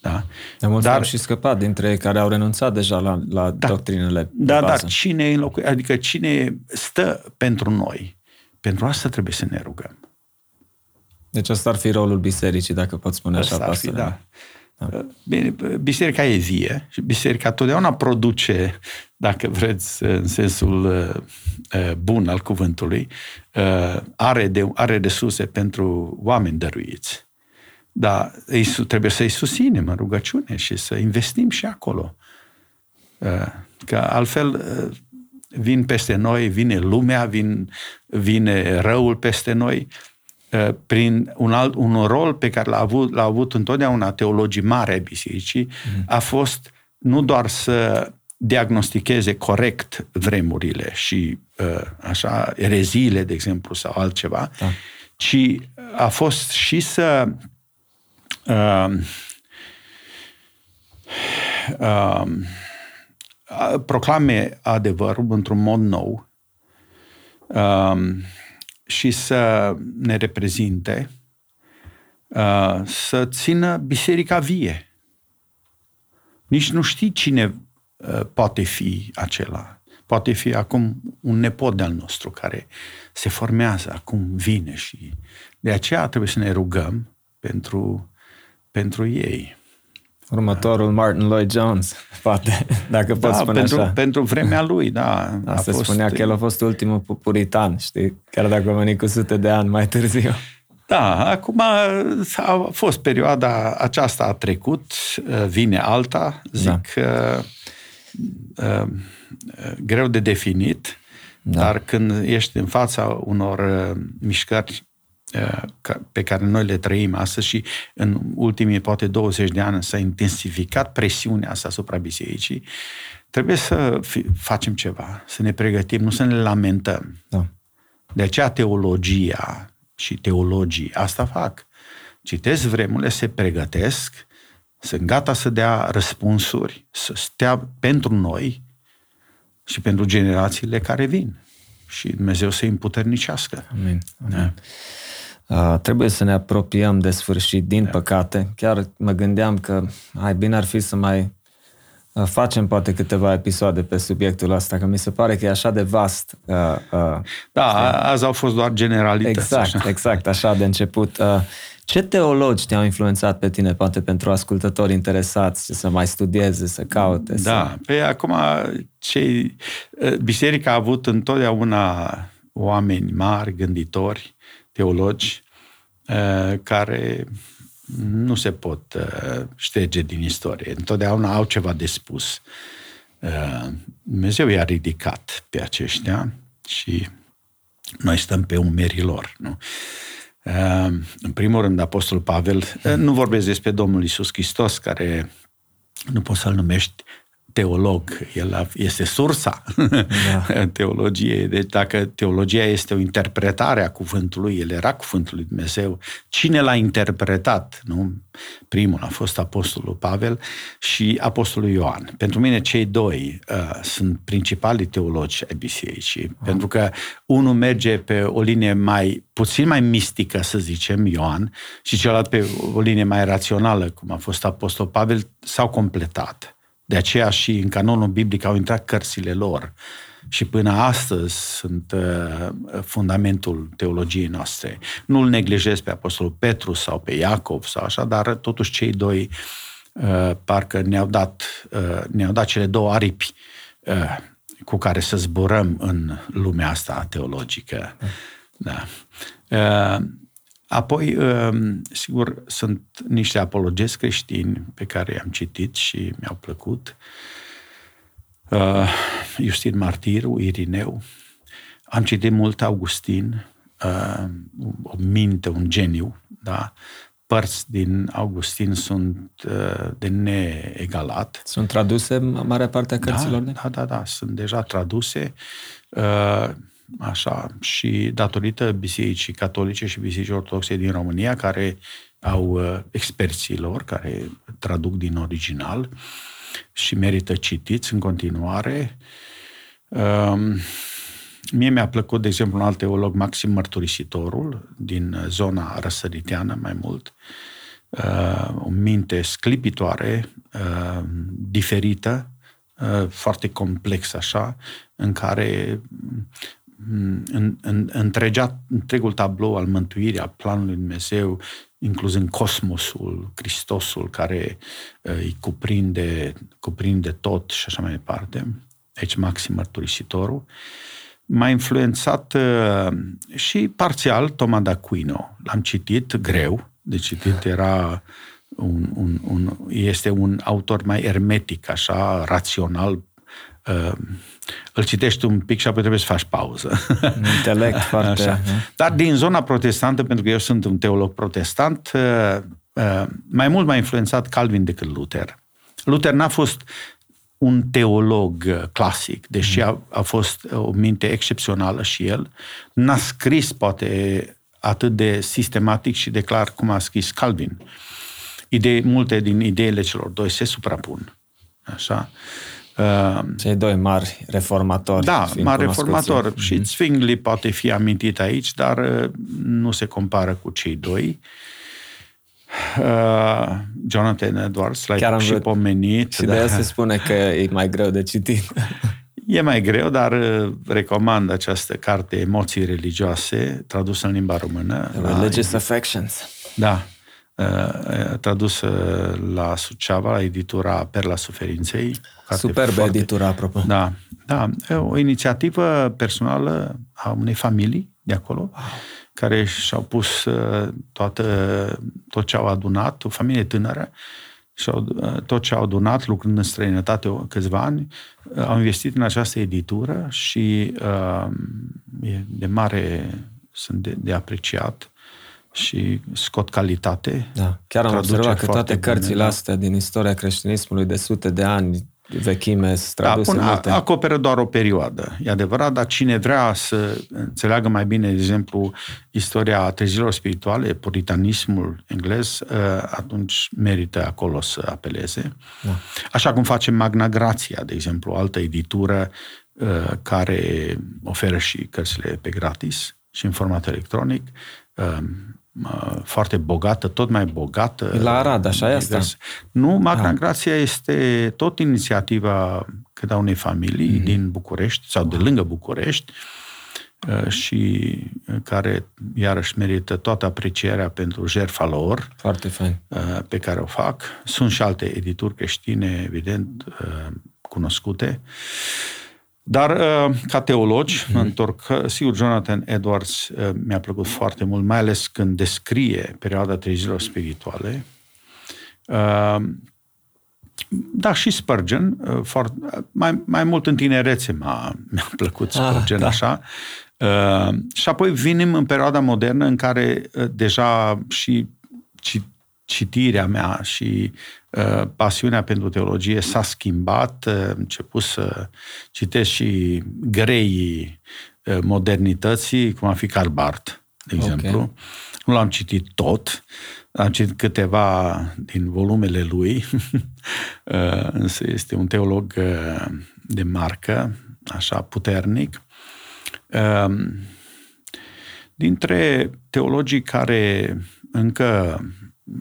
Da? De mulți dar, au și scăpat dintre ei care au renunțat deja la, la da, doctrinele Da, dar cine înlocui, adică cine stă pentru noi? Pentru asta trebuie să ne rugăm. Deci asta ar fi rolul bisericii, dacă pot spune asta așa, pastore. Da. Da. Bine, biserica e vie și biserica totdeauna produce, dacă vreți, în sensul uh, bun al cuvântului, uh, are, de, are resurse pentru oameni dăruiți. Dar trebuie să-i susținem în rugăciune și să investim și acolo. Uh, că altfel vin peste noi, vine lumea, vin, vine răul peste noi Uh, prin un, alt, un rol pe care l-a avut, l-a avut întotdeauna teologii mari ai bisericii, mm. a fost nu doar să diagnosticheze corect vremurile și uh, așa ereziile, de exemplu, sau altceva, da. ci a fost și să uh, uh, proclame adevărul într-un mod nou, uh, și să ne reprezinte, uh, să țină biserica vie. Nici nu știi cine uh, poate fi acela. Poate fi acum un nepot de-al nostru care se formează, acum vine și de aceea trebuie să ne rugăm pentru, pentru ei. Următorul Martin Lloyd Jones, poate, dacă da, pot spune pentru, așa. pentru vremea lui, da. Asta a fost... spunea că el a fost ultimul puritan, știi? Chiar dacă a venit cu sute de ani mai târziu. Da, acum a fost perioada aceasta a trecut, vine alta, zic, da. uh, uh, greu de definit, da. dar când ești în fața unor uh, mișcări pe care noi le trăim astăzi și în ultimii poate 20 de ani s-a intensificat presiunea asta asupra bisericii, trebuie să fi, facem ceva, să ne pregătim, nu să ne lamentăm. Da. De aceea teologia și teologii asta fac. Citesc vremurile, se pregătesc, sunt gata să dea răspunsuri, să stea pentru noi și pentru generațiile care vin. Și Dumnezeu să-i împuternicească. Amin. Amin. Da. Uh, trebuie să ne apropiem de sfârșit, din da. păcate. Chiar mă gândeam că ai bine ar fi să mai uh, facem poate câteva episoade pe subiectul ăsta, că mi se pare că e așa de vast. Uh, uh, da, știi? azi au fost doar generalități. Exact, așa. exact, așa de început. Uh, ce teologi te-au influențat pe tine, poate pentru ascultători interesați, să mai studieze, să caute? Da, să... pe acum cei, uh, biserica a avut întotdeauna oameni mari, gânditori, teologi uh, care nu se pot uh, șterge din istorie. Întotdeauna au ceva de spus. Uh, Dumnezeu i-a ridicat pe aceștia și noi stăm pe umerii lor. Nu? În primul rând, Apostol Pavel, nu vorbesc despre Domnul Isus Hristos, care nu poți să-l numești teolog, el este sursa da. [LAUGHS] teologiei. Deci dacă teologia este o interpretare a cuvântului, el era cuvântul lui Dumnezeu, cine l-a interpretat? Nu? Primul a fost apostolul Pavel și apostolul Ioan. Pentru mine cei doi uh, sunt principalii teologi ai bisericii, uh. pentru că unul merge pe o linie mai puțin mai mistică, să zicem, Ioan, și celălalt pe o linie mai rațională, cum a fost apostol Pavel, s-au completat. De aceea și în canonul biblic au intrat cărțile lor și până astăzi sunt uh, fundamentul teologiei noastre. Nu-l neglijez pe Apostolul Petru sau pe Iacov sau așa, dar totuși cei doi uh, parcă ne-au dat, uh, ne-au dat cele două aripi uh, cu care să zburăm în lumea asta teologică. Da. Uh, Apoi, um, sigur, sunt niște apologezi creștini pe care i-am citit și mi-au plăcut. Uh, Justin Martiru, Irineu. Am citit mult Augustin, uh, o minte, un geniu, da? Părți din Augustin sunt uh, de neegalat. Sunt traduse marea parte a da, cărților? Da, da, da, da, sunt deja traduse. Uh, așa, și datorită Bisericii Catolice și Bisericii Ortodoxe din România, care au uh, experții lor, care traduc din original și merită citiți în continuare. Um, mie mi-a plăcut, de exemplu, un alt teolog, Maxim Mărturisitorul, din zona răsăriteană mai mult, uh, o minte sclipitoare, uh, diferită, uh, foarte complex așa, în care în, în, întregea, întregul tablou al mântuirii, al planului Dumnezeu, incluzând cosmosul, Hristosul, care uh, îi cuprinde, cuprinde tot și așa mai departe. Aici Maxim Mărturisitorul. M-a influențat uh, și parțial Toma d'Aquino. L-am citit greu, de citit era un, un, un, este un autor mai ermetic, așa, rațional, uh, îl citești un pic și apoi trebuie să faci pauză. Intelect [LAUGHS] foarte... Așa. Dar din zona protestantă, pentru că eu sunt un teolog protestant, uh, uh, mai mult m-a influențat Calvin decât Luther. Luther n-a fost un teolog uh, clasic, deși a, a fost o minte excepțională și el, n-a scris poate atât de sistematic și de clar cum a scris Calvin. Idei, multe din ideile celor doi se suprapun. Așa. Uh, Uh, Cei doi mari reformatori. Da, mari reformatori. Mm-hmm. Și Zwingli poate fi amintit aici, dar uh, nu se compară cu cei doi. Uh, Jonathan Edwards, l-ai Chiar și vrut... pomenit. Și de da. se spune că e mai greu de citit. E mai greu, dar uh, recomand această carte Emoții religioase, tradusă în limba română. Religious la... Affections. Da, uh, tradusă la Suceava, la editura Perla Suferinței. Superbă foarte... editura, apropo. Da, da. O inițiativă personală a unei familii de acolo, wow. care și-au pus uh, toată, tot ce au adunat, o familie tânără, și au, uh, tot ce au adunat, lucrând în străinătate câțiva ani, uh, au investit în această editură și uh, e de mare, sunt de, de apreciat și scot calitate. Da, chiar am observat că toate cărțile bine, da. astea din istoria creștinismului de sute de ani vechime traduse da, multe. Acoperă doar o perioadă, e adevărat, dar cine vrea să înțeleagă mai bine, de exemplu, istoria trezilor spirituale, puritanismul englez, ă, atunci merită acolo să apeleze. Da. Așa cum face Magna Grația, de exemplu, o altă editură ă, care oferă și cărțile pe gratis și în format electronic ă, foarte bogată, tot mai bogată. La Arad, așa e asta? Nu, Magna da. Grația este tot inițiativa câte unei familii mm-hmm. din București sau de lângă București uh, și care iarăși merită toată aprecierea pentru jertfa lor Foarte fain. Uh, pe care o fac. Sunt și alte edituri creștine, evident, uh, cunoscute. Dar uh, ca teologi, mm-hmm. întorc, sigur, Jonathan Edwards uh, mi-a plăcut foarte mult, mai ales când descrie perioada trezilor spirituale. Uh, da, și Spurgeon, foarte, mai, mai mult în tinerețe m-a, mi-a plăcut ah, Spurgeon, ah, da. așa. Uh, și apoi vinim în perioada modernă în care uh, deja și citirea mea și uh, pasiunea pentru teologie s-a schimbat, uh, am început să citesc și grei modernității, cum ar fi Karl Barth, de exemplu. Okay. Nu l-am citit tot, am citit câteva din volumele lui, [LAUGHS] însă este un teolog de marcă, așa puternic. Dintre teologii care încă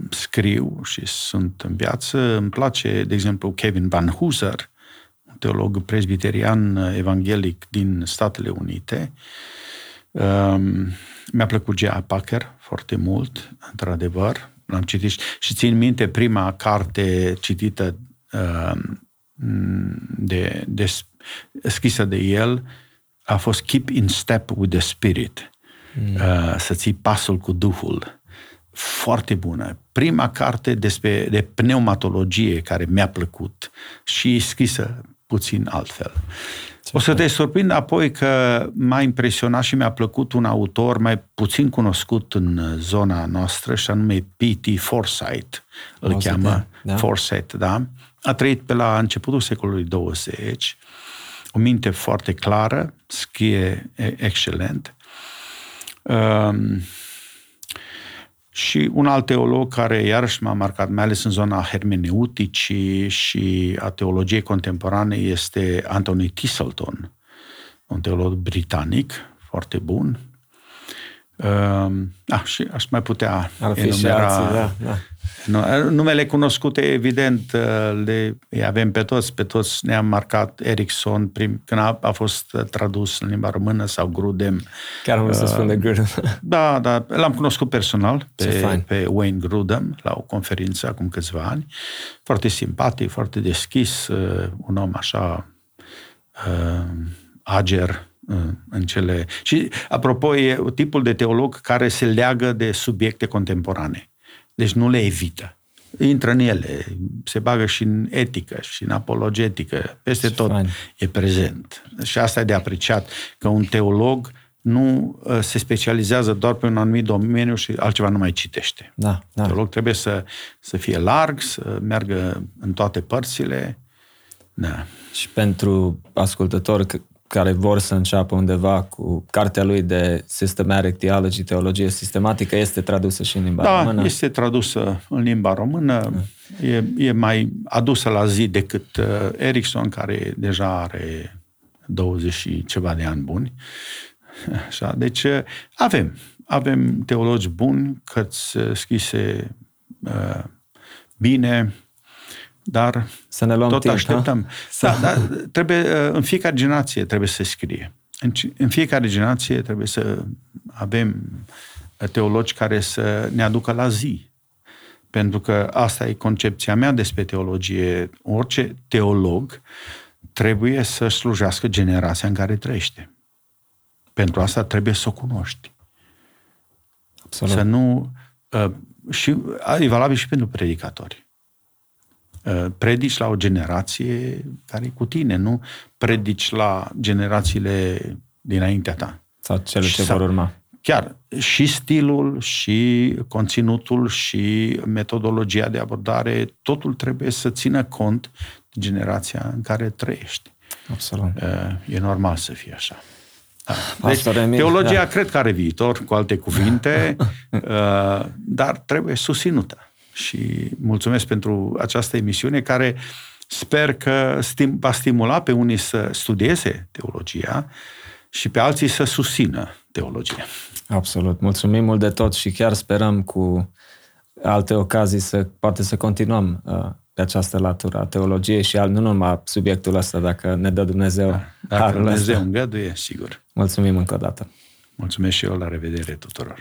scriu și sunt în viață, îmi place, de exemplu, Kevin Van Hooser, un teolog presbiterian evanghelic din Statele Unite. Um, mi-a plăcut G.A. Packer foarte mult, într-adevăr. L-am citit și țin minte prima carte citită um, de, de, scrisă de el a fost Keep in Step with the Spirit mm. uh, să ții pasul cu Duhul. Foarte bună. Prima carte despre de pneumatologie care mi-a plăcut și scrisă puțin altfel. Ce o să te surprind apoi că m-a impresionat și mi-a plăcut un autor mai puțin cunoscut în zona noastră, și anume P.T. Forsyth, îl o cheamă. Da? Forsyth, da? A trăit pe la începutul secolului 20, o minte foarte clară, scrie excelent. Um, și un alt teolog care iarăși m-a marcat, mai ales în zona hermeneuticii și a teologiei contemporane, este Anthony Tisselton, un teolog britanic foarte bun. Uh, ah, și aș mai putea Ar fi enumera... Și alții, da, da. Numele cunoscute, evident, le avem pe toți, pe toți ne-am marcat Erickson prim, când a, a fost tradus în limba română sau Grudem. Chiar am uh, să spun de Grudem. [LAUGHS] Da, da, l-am cunoscut personal pe, pe Wayne Grudem la o conferință acum câțiva ani. Foarte simpatic, foarte deschis, uh, un om așa uh, ager uh, în cele... Și, apropo, e tipul de teolog care se leagă de subiecte contemporane deci nu le evită. Intră în ele, se bagă și în etică, și în apologetică, peste Ce tot fain. e prezent. Și asta e de apreciat, că un teolog nu uh, se specializează doar pe un anumit domeniu și altceva nu mai citește. Da, da. Teolog trebuie să, să fie larg, să meargă în toate părțile. Da. Și pentru ascultător, care vor să înceapă undeva cu cartea lui de Systematic Theology, teologie sistematică, este tradusă și în limba da, română? Da, este tradusă în limba română. Da. E, e mai adusă la zi decât uh, Erickson, care deja are 20 și ceva de ani buni. [LAUGHS] Așa, deci uh, avem, avem teologi buni, cărți uh, scrise uh, bine, dar să ne luăm tot timp, așteptăm. Da, da, trebuie, uh, în fiecare generație trebuie să scrie. În, în fiecare generație trebuie să avem uh, teologi care să ne aducă la zi. Pentru că asta e concepția mea despre teologie. Orice teolog trebuie să slujească generația în care trăiește. Pentru asta trebuie să o cunoști. Absolut. Să nu... Uh, și e valabil și pentru predicatori. Uh, predici la o generație care e cu tine, nu predici la generațiile dinaintea ta. Sau cele ce vor urma. Chiar și stilul, și conținutul, și metodologia de abordare, totul trebuie să țină cont de generația în care trăiești. Absolut. Uh, e normal să fie așa. Da. Deci, Emil, teologia da. cred că are viitor, cu alte cuvinte, uh, [LAUGHS] dar trebuie susținută și mulțumesc pentru această emisiune care sper că stim, va stimula pe unii să studieze teologia și pe alții să susțină teologia. Absolut. Mulțumim mult de tot și chiar sperăm cu alte ocazii să poate să continuăm uh, pe această latură a teologiei și al, nu numai subiectul ăsta, dacă ne dă Dumnezeu da, Dacă Dumnezeu ăsta. îngăduie, sigur. Mulțumim încă o dată. Mulțumesc și eu, la revedere tuturor.